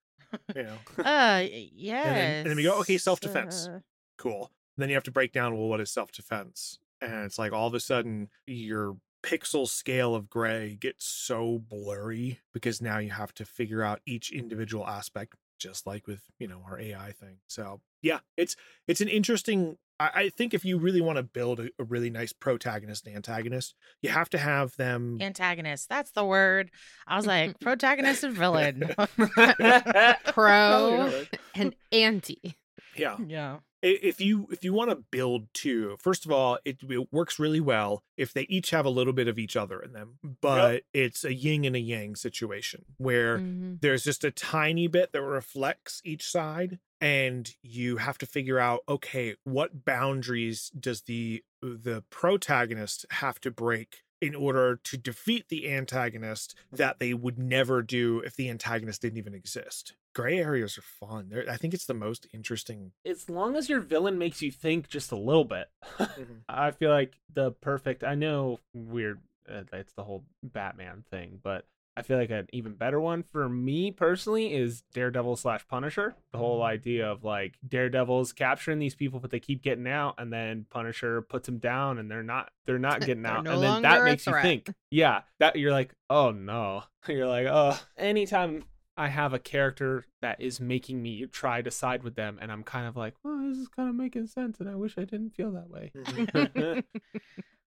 You know, Uh, yeah. then- and then we go, okay, self-defense. cool. Then you have to break down, well, what is self defense? And it's like all of a sudden your pixel scale of gray gets so blurry because now you have to figure out each individual aspect, just like with, you know, our AI thing. So yeah, it's it's an interesting I, I think if you really want to build a, a really nice protagonist and antagonist, you have to have them Antagonist. That's the word. I was like, protagonist and villain. Pro and anti. yeah. yeah. If you if you want to build two first of all it, it works really well if they each have a little bit of each other in them but it's a yin and a yang situation where Mhm. there's just a tiny bit that reflects each side and you have to figure out okay what boundaries does the the protagonist have to break in order to defeat the antagonist that they would never do if the antagonist didn't even exist gray areas are fun They're, i think it's the most interesting as long as your villain makes you think just a little bit. I feel like the perfect. I know weird. Uh, it's the whole Batman thing, but I feel like an even better one for me personally is Daredevil slash Punisher. The whole Mm. idea of like Daredevil's capturing these people, but they keep getting out, and then Punisher puts them down, and they're not they're not getting They're out, no and then that makes you think, yeah, that you're like, oh no, you're like, oh, anytime. I have a character that is making me try to side with them, and I'm kind of like, well, this is kind of making sense, and I wish I didn't feel that way.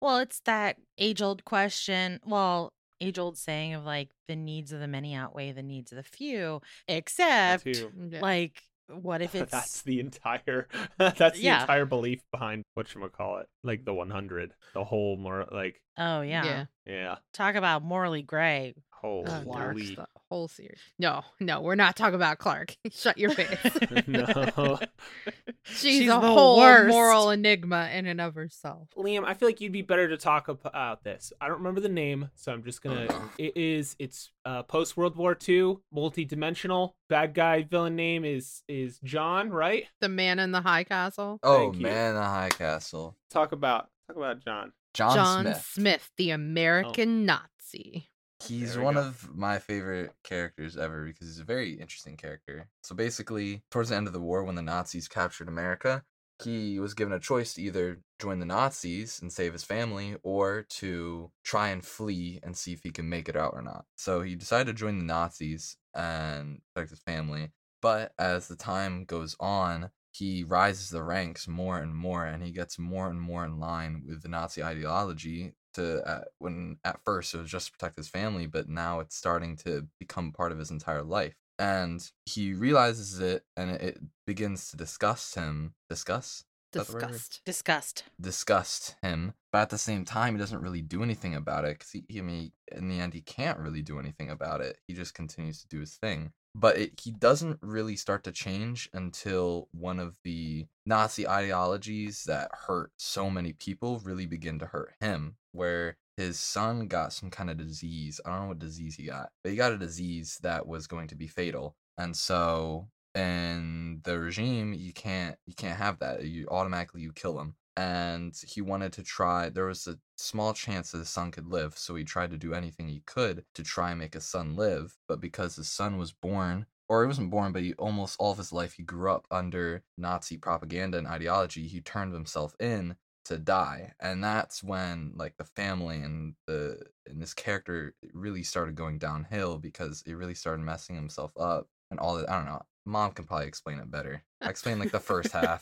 Well, it's that age old question. Well, age old saying of like the needs of the many outweigh the needs of the few, except. Yeah. like, what if it's that's the entire that's the Yeah. entire belief behind what you call it like the 100 the whole more like oh yeah. yeah. yeah talk about morally gray. Oh, holy Oh, Clark, moly. the whole series. No, no, we're not talking about Clark. Shut your face. no She's, She's a whole worst. moral enigma in and of herself. liam i feel like you'd be better to talk about this i don't remember the name so i'm just gonna it is it's uh post world war ii multi-dimensional bad guy villain name is is john right The man in the high castle. Oh Thank you. man, the High Castle. talk about talk about john John, John Smith. Smith, the American Nazi. He's one go. of my favorite characters ever because he's a very interesting character. So basically, towards the end of the war, when the Nazis captured America, he was given a choice to either join the Nazis and save his family or to try and flee and see if he can make it out or not. So he decided to join the Nazis and protect his family. But as the time goes on, he rises the ranks more and more and he gets more and more in line with the Nazi ideology to uh, when at first it was just to protect his family but now it's starting to become part of his entire life and he realizes it and it, it begins to disgust him disgust Is that the right word? Disgust. Disgust. disgust him but at the same time he doesn't really do anything about it because he, he- i mean in the end he can't really do anything about it he just continues to do his thing but it, he doesn't really start to change until one of the nazi ideologies that hurt so many people really begin to hurt him where his son got some kind of disease. I don't know what disease he got but he got a disease that was going to be fatal. And so in the regime you can't you can't have that. You automatically you kill him and he wanted to try there was a small chance that his son could live so he tried to do anything he could to try and make his son live but because his son was born or he wasn't born but he almost all of his life he grew up under nazi propaganda and ideology he turned himself in to die and that's when like the family and the and this character really started going downhill because it really started messing himself up and all that i don't know mom can probably explain it better i explained like the first half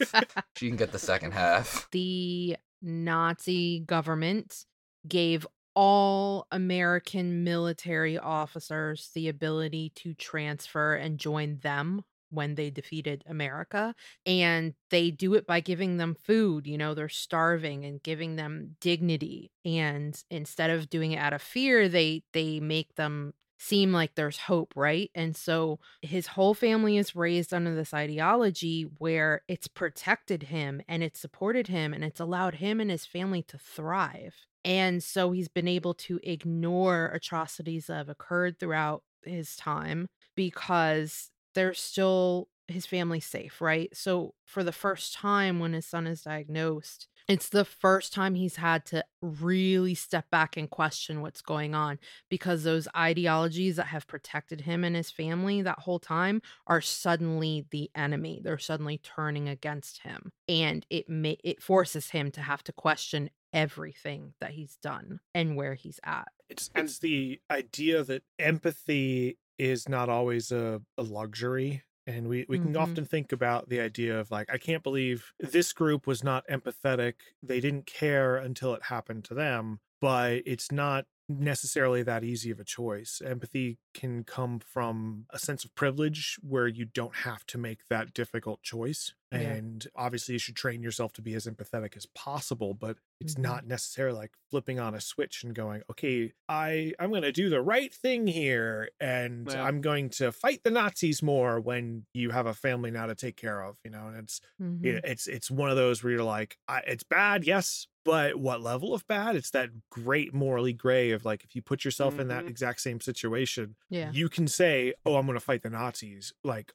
she can get the second half the Nazi government gave all American military officers the ability to transfer and join them when they defeated America. And they do it by giving them food. You know, they're starving and giving them dignity. And instead of doing it out of fear, they they make them seem like there's hope, right? And so his whole family is raised under this ideology where it's protected him and it's supported him and it's allowed him and his family to thrive. And so he's been able to ignore atrocities that have occurred throughout his time because they're still his family's safe, right? So for the first time when his son is diagnosed, it's the first time he's had to really step back and question what's going on because those ideologies that have protected him and his family that whole time are suddenly the enemy. They're suddenly turning against him and it it forces him to have to question everything that he's done and where he's at. It's it's the idea that empathy is not always a, a luxury. And we, we can Mhm. often think about the idea of like, I can't believe this group was not empathetic. They didn't care until it happened to them. But it's not necessarily that easy of a choice. Empathy can come from a sense of privilege where you don't have to make that difficult choice. Yeah. And obviously, you should train yourself to be as empathetic as possible, but it's Mhm. not necessarily like flipping on a switch and going, okay, I, I'm going to do the right thing here and Well- I'm going to fight the Nazis more when you have a family now to take care of, you know, and it's, Mhm. it- it's it's one of those where you're like I, it's bad yes but what level of bad it's that great morally gray of like if you put yourself in that Mhm. exact same situation Yeah. you can say oh i'm going to fight the nazis like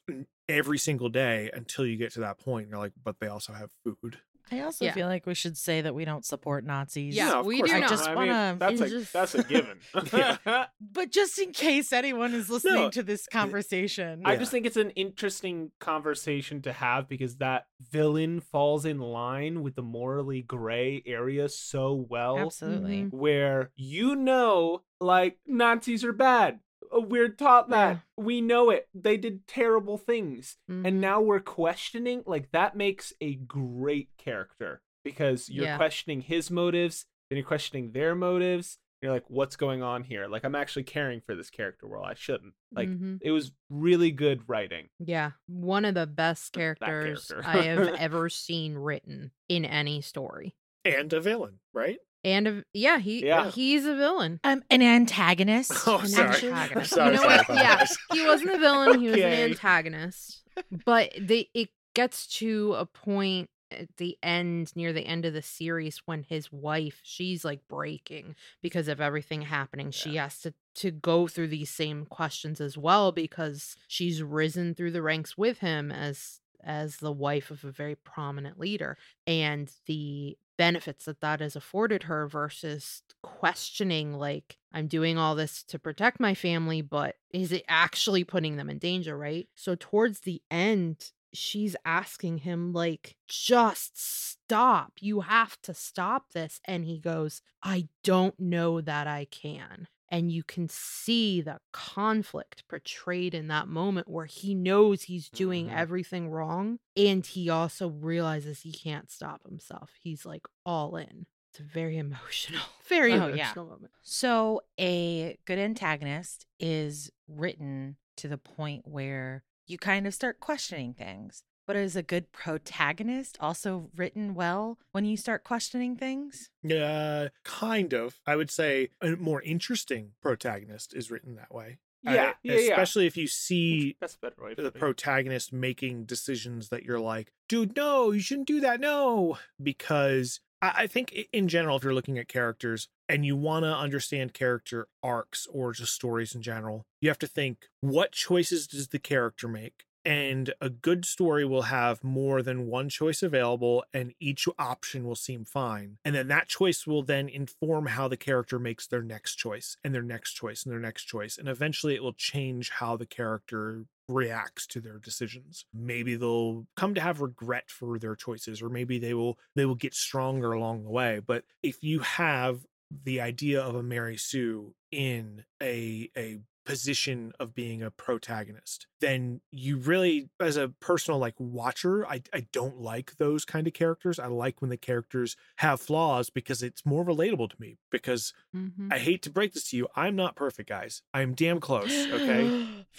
every single day until you get to that point and you're like but they also have food I also Yeah. feel like we should say that we don't support Nazis. Yeah, No, of we course do I not. just I wanna- mean, that's a just- that's a given. Yeah. But just in case anyone is listening No, to this conversation, I Yeah. just think it's an interesting conversation to have because that villain falls in line with the morally gray area so well. absolutely. Mhm. Where you know, like, Nazis are bad. We're taught that. We know it. They did terrible things. Mhm. And now we're questioning. Like, that makes a great character because you're Yeah. questioning his motives, then you're questioning their motives. You're like, what's going on here? Like, I'm actually caring for this character. Well, I shouldn't. Like, Mhm. it was really good writing. Yeah, one of the best characters character. I have ever seen written in any story. and a villain, right? And a, yeah, he Yeah. he's a villain. Um, an antagonist. Oh, An sorry. antagonist. Sorry, you know sorry, what? I Yeah, apologize. he wasn't a villain. He was an antagonist. But they it gets to a point at the end, near the end of the series, when his wife, she's like breaking because of everything happening. She has to to go through these same questions as well because she's risen through the ranks with him as as the wife of a very prominent leader and the benefits that that has afforded her versus questioning like i'm doing all this to protect my family but is it actually putting them in danger right? So towards the end she's asking him like just stop. You have to stop this. And he goes i don't know that i can and you can see the conflict portrayed in that moment where he knows he's doing Mhm. everything wrong and he also realizes he can't stop himself he's like all in it's a very emotional very Oh, emotional yeah. moment So, a good antagonist is written to the point where you kind of start questioning things. But is a good protagonist also written well when you start questioning things? Uh, kind of. I would say a more interesting protagonist is written that way. Yeah, Uh, yeah, yeah. Especially if you see That's better way. the to put it. protagonist making decisions that you're like, dude, no, you shouldn't do that. No. Because I, I think in general, if you're looking at characters and you want to understand character arcs or just stories in general, you have to think what choices does the character make? And a good story will have more than one choice available, and each option will seem fine. And then that choice will then inform how the character makes their next choice, and their next choice, and their next choice. And eventually it will change how the character reacts to their decisions maybe they'll come to have regret for their choices or maybe they will they will get stronger along the way but if you have the idea of a mary sue in a a position of being a protagonist then you really as a personal like watcher I, I don't like those kind of characters i like when the characters have flaws because it's more relatable to me because Mhm. i hate to break this to you i'm not perfect guys i'm damn close okay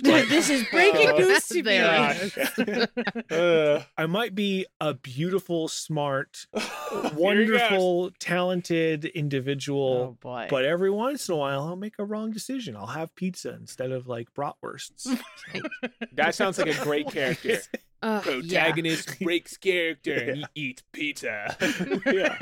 Dude, this is breaking Oh, news to me. there Uh, I might be a beautiful, smart, here he goes. wonderful, talented oh individual, boy. but every once in a while I'll make a wrong decision. I'll have pizza instead of like bratwursts. That sounds like a great character. Ugh, yeah. Protagonist breaks character and he eats pizza. yeah.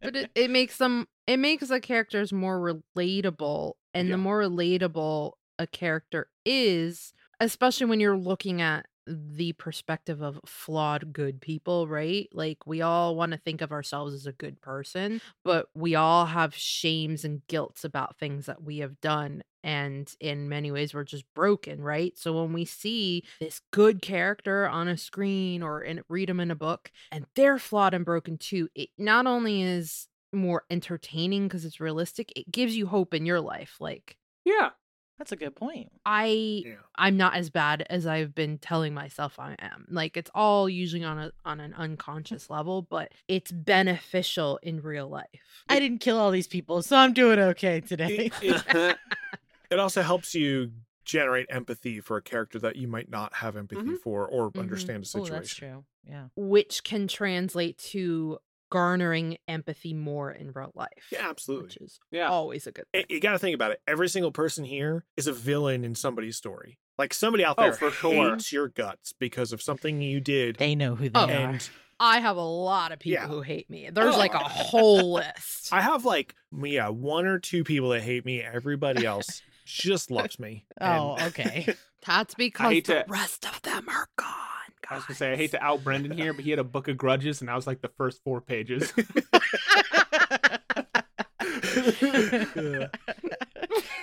but it, it makes them it makes the characters more relatable and Yeah. the more relatable a character is especially when you're looking at the perspective of flawed good people right like we all want to think of ourselves as a good person but we all have shames and guilts about things that we have done and in many ways we're just broken right so when we see this good character on a screen or in, read them in a book and they're flawed and broken too it not only is more entertaining because it's realistic it gives you hope in your life like yeah. That's a good point. i Yeah. i'm not as bad as i've been telling myself i am like it's all usually on a on an unconscious level but it's beneficial in real life I didn't kill all these people, so I'm doing okay today. It, it, it also helps you generate empathy for a character that you might not have empathy Mhm. for or Mhm. understand a oh, situation. that's true. Yeah. which can translate to garnering empathy more in real life Yeah, absolutely. which is Yeah. always a good thing. You got to think about it. Every single person here is a villain in somebody's story. Like somebody out Oh, there for sure. hates your guts because of something you did. They know who they Oh. are. and I have a lot of people Yeah. who hate me. There's Oh. like a whole list. I have like yeah, one or two people that hate me. Everybody else just loves me. Oh, And- okay. That's because hate the to- rest of them are gone, I was gonna say I hate to out Brendan here, but he had a book of grudges, and I was like the first four pages. Yeah.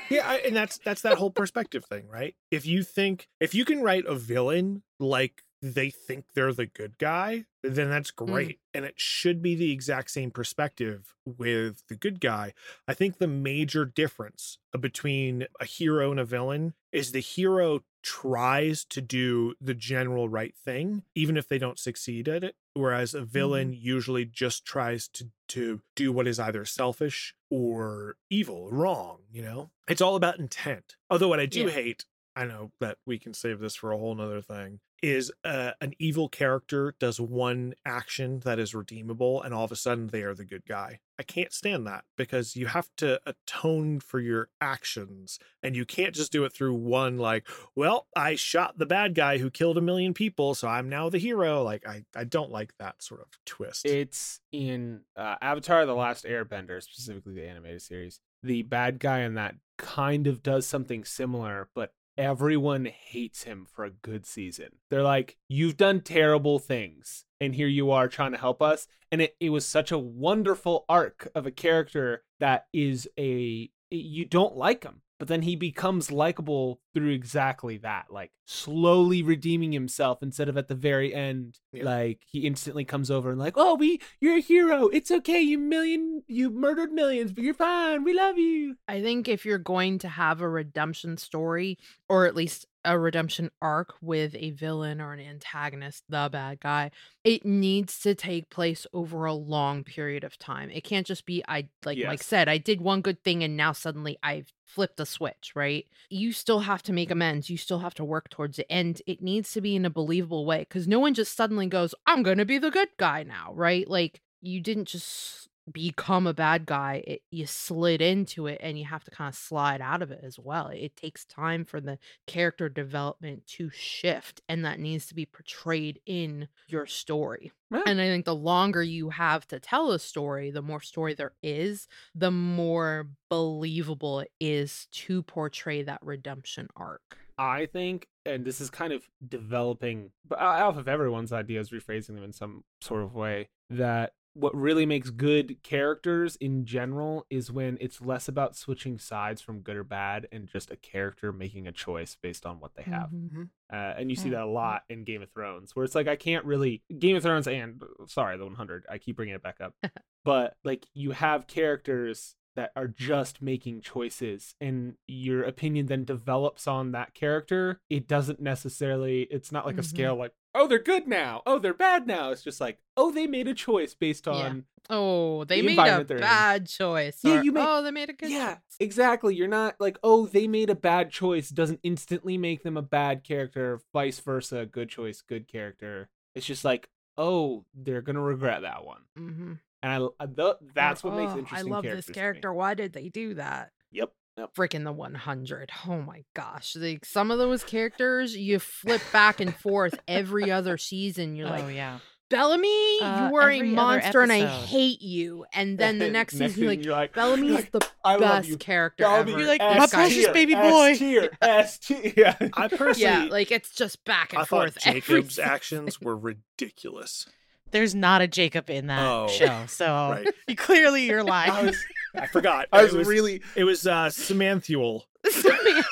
yeah I, and that's that's that whole perspective thing right if you think if you can write a villain like they think they're the good guy then that's hmm. great and it should be the exact same perspective with the good guy. I think the major difference between a hero and a villain is the hero tries to do the general right thing even if they don't succeed at it whereas a villain mm-hmm. usually just tries to to do what is either selfish or evil wrong you know? It's all about intent. Although what i do Yeah. hate i know that we can save this for a whole nother thing is uh, an evil character does one action that is redeemable and all of a sudden they are the good guy i can't stand that because you have to atone for your actions and you can't just do it through one like well i shot the bad guy who killed a million people so i'm now the hero like i i don't like that sort of twist it's in uh, Avatar: The Last Airbender, specifically the animated series. The bad guy in that kind of does something similar, but everyone hates him for a good season. They're like, "You've done terrible things, and here you are trying to help us." And it it was such a wonderful arc of a character that is a you don't like him but then he becomes likable through exactly that like slowly redeeming himself instead of at the very end Yeah. like he instantly comes over and like oh we you're a hero. It's okay. You million you murdered millions but you're fine. We love you. I think if you're going to have a redemption story, or at least a redemption arc with a villain or an antagonist, the bad guy, it needs to take place over a long period of time. It can't just be I like Mike Yes. said, I did one good thing and now suddenly I've flipped a switch, right? You still have to make amends. You still have to work towards it. And it needs to be in a believable way because no one just suddenly goes, I'm going to be the good guy now, right? Like you didn't just become a bad guy it, you slid into it and you have to kind of slide out of it as well it takes time for the character development to shift and that needs to be portrayed in your story Yeah. and i think the longer you have to tell a story the more story there is the more believable it is to portray that redemption arc I think, and this is kind of developing but uh, off of everyone's ideas, rephrasing them in some sort of way, that what really makes good characters in general is when it's less about switching sides from good or bad and just a character making a choice based on what they have. Mhm. Uh, and you see Mm, that a lot in Game of Thrones, where it's like I can't really Game of Thrones and sorry, the 100. I keep bringing it back up, but like you have characters that are just making choices, and your opinion then develops on that character. It doesn't necessarily. It's not like a Mhm. scale like oh they're good now, oh they're bad now. It's just like oh they made a choice based Yeah. on oh they The made a they're in. bad choice Yeah, or, you made- oh they made a good choice. yeah, choice exactly. You're not like, oh, they made a bad choice doesn't instantly make them a bad character. Vice versa, good choice, good character. It's just like, oh, they're gonna regret that one, mm-hmm. and I, I th- that's what makes oh, interesting. I love this character. Why did they do that? Yep. Yep. Freaking the 100. Oh my gosh. Like some of those characters, you flip back and forth every other season. You're like, oh like, yeah. Bellamy, Uh, you are a monster and I hate you. And then the next, season, you're like, you're like, Bellamy's like, the I best you. character Bellamy, ever. You're like, S my precious tier, baby S boy. tier, S tier. Yeah. I personally, yeah, like it's just back and I thought forth. every Jacob's actions were ridiculous. There's not a Jacob in that Oh, show, so right. you clearly you're lying. I was, I forgot. I was it was really, It was uh, Samanthuel. Samantha.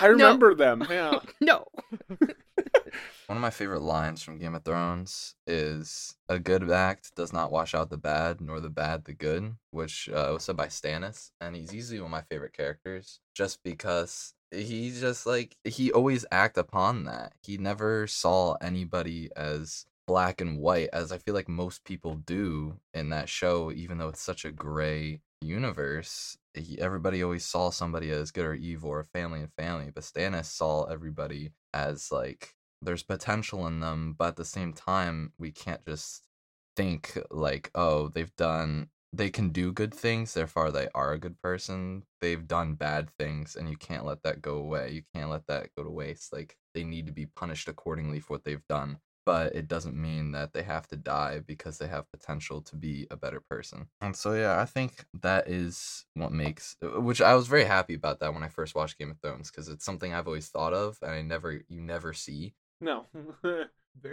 I remember them. Yeah. no. One of my favorite lines from Game of Thrones is a good act does not wash out the bad, nor the bad the good, which uh, was said by Stannis, and he's easily one of my favorite characters just because he just like he always act upon that. He never saw anybody as black and white as I feel like most people do in that show, even though it's such a gray universe. Everybody always saw somebody as good or evil or family and family, but Stannis saw everybody as like there's potential in them, but at the same time, we can't just think like, oh, they've done they can do good things, therefore they are a good person. They've done bad things and you can't let that go away. You can't let that go to waste. Like they need to be punished accordingly for what they've done. But it doesn't mean that they have to die because they have potential to be a better person. And so yeah, I think that is what makes uh, which I was very happy about that when I first watched Game of Thrones because it's something I've always thought of and I never you never see No.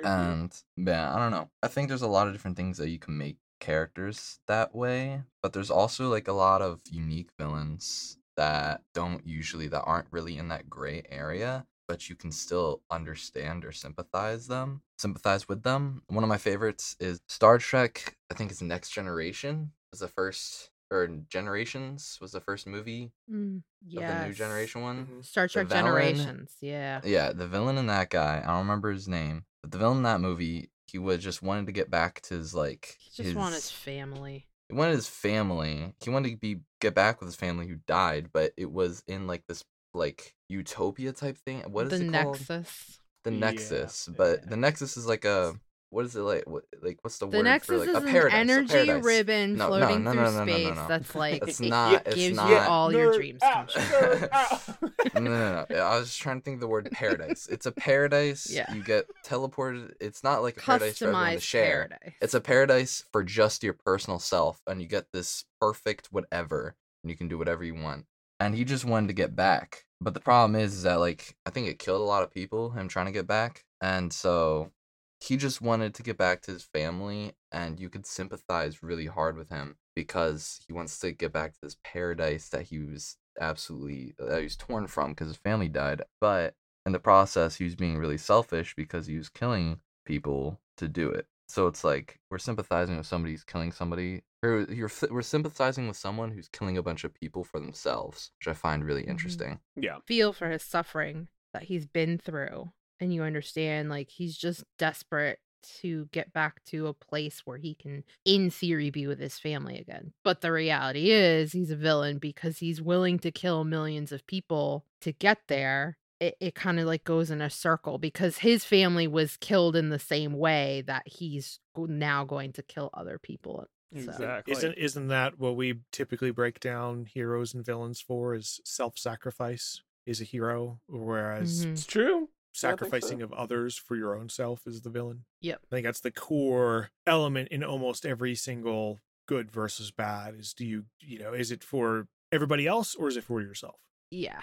And yeah, I don't know. I think there's a lot of different things that you can make characters that way, but there's also like a lot of unique villains that don't usually that aren't really in that gray area, but you can still understand or sympathize them, sympathize with them. One of my favorites is Star Trek. I think it's Next Generation was the first or Generations was the first movie Mm, of the new generation one. Mhm. Star Trek villain- Generations. Yeah. Yeah, the villain in that guy, I don't remember his name, but the villain in that movie, he was just wanted to get back to his like He just want his family. he wanted his family. He wanted to be get back with his family who died, but it was in like this like utopia type thing. What is the it called? Nexus. The Yeah, Nexus. But yeah. the Nexus is like a what is it like? What like what's the, The word Nexus for like is a an paradise? a energy paradise. ribbon No, no, floating no, through no, no, no, no, space no. that's like It's not. It's gives not. you all your dreams come out, true. out. no, no, no. I was just trying to think of the word paradise. It's a paradise. Yeah. You get teleported. It's not like a paradise for everyone to share. paradise. It's a paradise for just your personal self, and you get this perfect whatever, and you can do whatever you want. And he just wanted to get back. But the problem is, is that like I think it killed a lot of people, him trying to get back. And so he just wanted to get back to his family, and you could sympathize really hard with him because he wants to get back to this paradise that he was absolutely that he was torn from because his family died. But in the process, he was being really selfish because he was killing people to do it. So it's like we're sympathizing with somebody who's killing somebody, or you're we're sympathizing with someone who's killing a bunch of people for themselves, which I find really Mhm. interesting. yeah. feel for his suffering that he's been through and you understand like he's just desperate to get back to a place where he can in theory be with his family again but the reality is he's a villain because he's willing to kill millions of people to get there it, it kind of like goes in a circle because his family was killed in the same way that he's now going to kill other people so. Exactly. Isn't isn't that what we typically break down heroes and villains for? Is self-sacrifice is a hero, whereas Mhm. It's true. Yeah, sacrificing so. of others for your own self is the villain. Yep. I think that's the core element in almost every single good versus bad. Is do you you know is it for everybody else or is it for yourself? yeah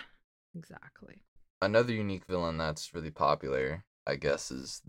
exactly Another unique villain that's really popular, I guess, is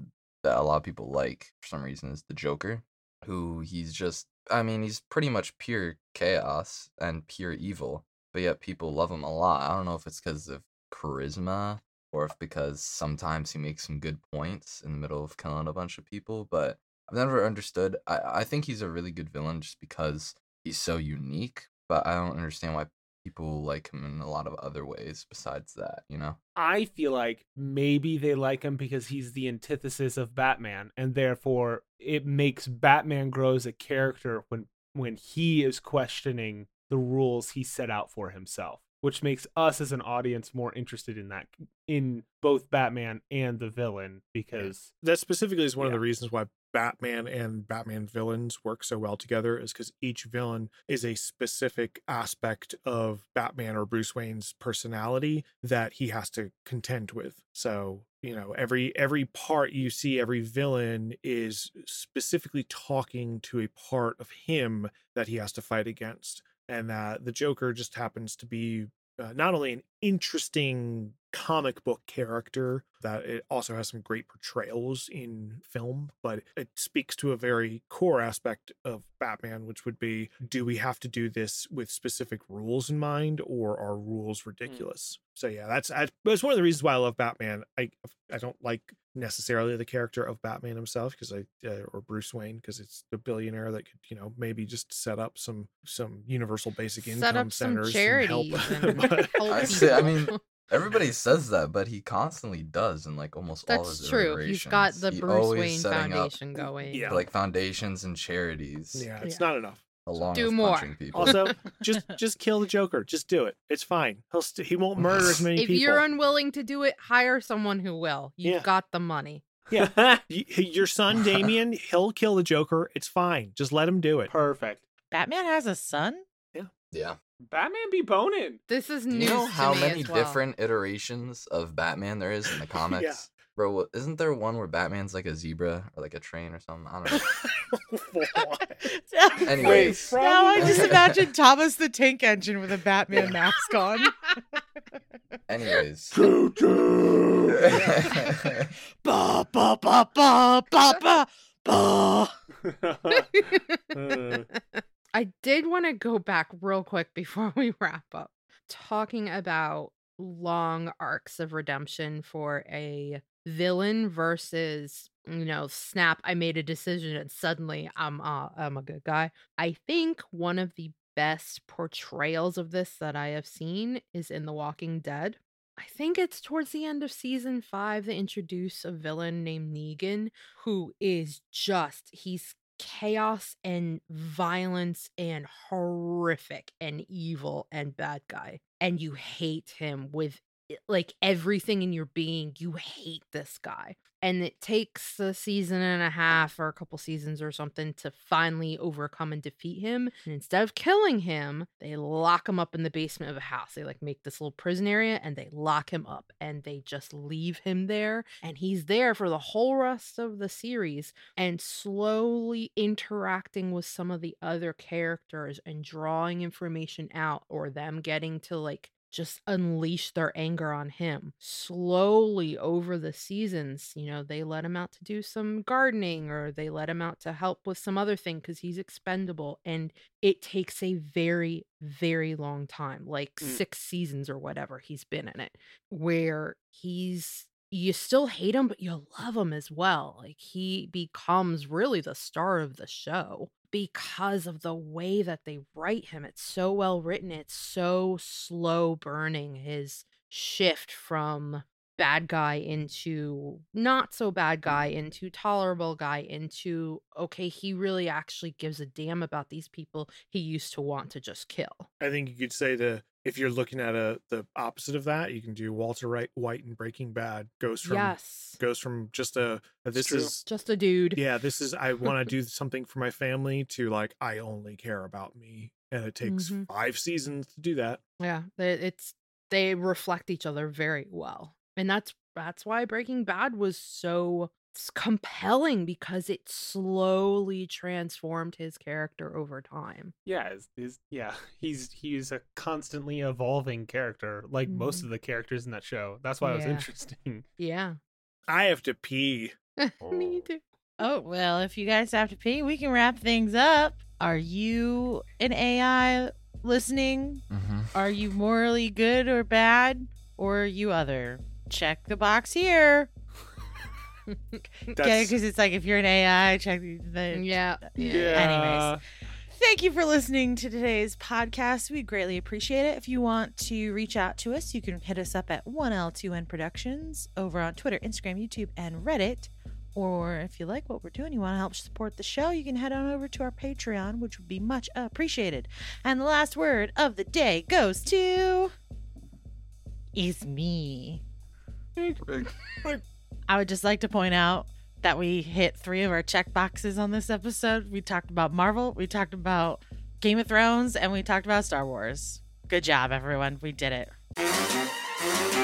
that a lot of people like for some reason is the Joker, who he's just I mean, he's pretty much pure chaos and pure evil, but yet people love him a lot. I don't know if it's because of charisma or if because sometimes he makes some good points in the middle of killing a bunch of people, but I've never understood. I, I think he's a really good villain just because he's so unique, but I don't understand why people like him in a lot of other ways besides that, you know? I feel like maybe they like him because he's the antithesis of Batman, and therefore it makes Batman grow as a character when when he is questioning the rules he set out for himself, which makes us as an audience more interested in that in both Batman and the villain because That specifically is one of the reasons why Batman and Batman villains work so well together is because each villain is a specific aspect of Batman or Bruce Wayne's personality that he has to contend with. So, you know, every every part you see every villain is specifically talking to a part of him that he has to fight against. And that the Joker just happens to be uh, not only an interesting comic book character that it also has some great portrayals in film but it speaks to a very core aspect of batman which would be do we have to do this with specific rules in mind or are rules ridiculous? So yeah that's that's one of the reasons why i love batman. I i don't like necessarily the character of batman himself because i uh, or bruce wayne because it's the billionaire that could you know maybe just set up some some universal basic income set up some centers and and help help I say- I mean. Everybody says that, but he constantly does in like almost all his That's true. He's got the He Bruce Wayne setting up, Foundation going. Yeah. like foundations and charities. yeah it's Yeah. not enough along Do with more. punching people. Also, just just kill the Joker. Just do it. It's fine. He'll st- he won't murder as many If people. If you're unwilling to do it, hire someone who will. You've Yeah. got the money. Yeah. Your son Damian, he'll kill the Joker. It's fine. Just let him do it. perfect. Batman has a son? Yeah. Batman be boning. This is new. Do you know to how me many well. different iterations of Batman there is in the comics? Bro, isn't there one where Batman's like a zebra or like a train or something? I don't know. Anyways. now I just imagine Thomas the Tank Engine with a Batman mask on. Anyways. Choo choo. Ba ba ba ba ba ba ba. Uh, I did want to go back real quick before we wrap up, talking about long arcs of redemption for a villain versus you know snap i made a decision and suddenly i'm uh, i'm a good guy. I think one of the best portrayals of this that i have seen is in the walking dead. I think it's towards the end of season 5 they introduce a villain named negan who is just he's chaos and violence and horrific and evil and bad guy and you hate him with like everything in your being you hate this guy and it takes a season and a half or a couple seasons or something to finally overcome and defeat him and instead of killing him they lock him up in the basement of a house. They like make this little prison area and they lock him up and they just leave him there and he's there for the whole rest of the series and slowly interacting with some of the other characters and drawing information out or them getting to like just unleash their anger on him. Slowly over the seasons, you know, they let him out to do some gardening or they let him out to help with some other thing because he's expendable. And it takes a very, very long time like Mm. six seasons or whatever he's been in it, where he's you still hate him, but you love him as well. Like he becomes really the star of the show because of the way that they write him. It's so well written. It's so slow burning his shift from bad guy into not so bad guy mm-hmm. into tolerable guy into okay he really actually gives a damn about these people he used to want to just kill I think you could say the if you're looking at a the opposite of that, you can do Walter Wright, White and Breaking Bad goes from yes goes from just a a this true. is just a dude yeah this is I want to do something for my family to like I only care about me, and it takes Mhm. five seasons to do that. Yeah, it's they reflect each other very well. And that's that's why Breaking Bad was so s- compelling because it slowly transformed his character over time. yeah, yeah, he's he's a constantly evolving character, like most Mhm. of the characters in that show. That's why it was interesting. Yeah. I have to pee. Me too. Oh, well, if you guys have to pee, we can wrap things up. Are you an AI listening? hmm Are you morally good or bad? Or are you other? Check the box here. That's Because it's like if you're an AI, check the. the Yeah. Anyways. Thank you for listening to today's podcast. We greatly appreciate it. If you want to reach out to us, you can hit us up at 1L2N Productions over on Twitter, Instagram, YouTube, and Reddit. Or if you like what we're doing, you want to help support the show, you can head on over to our Patreon, which would be much appreciated. And the last word of the day goes to. Is me. I would just like to point out that we hit three of our check boxes on this episode. We talked about Marvel, we talked about Game of Thrones, and we talked about Star Wars. Good job, everyone. We did it.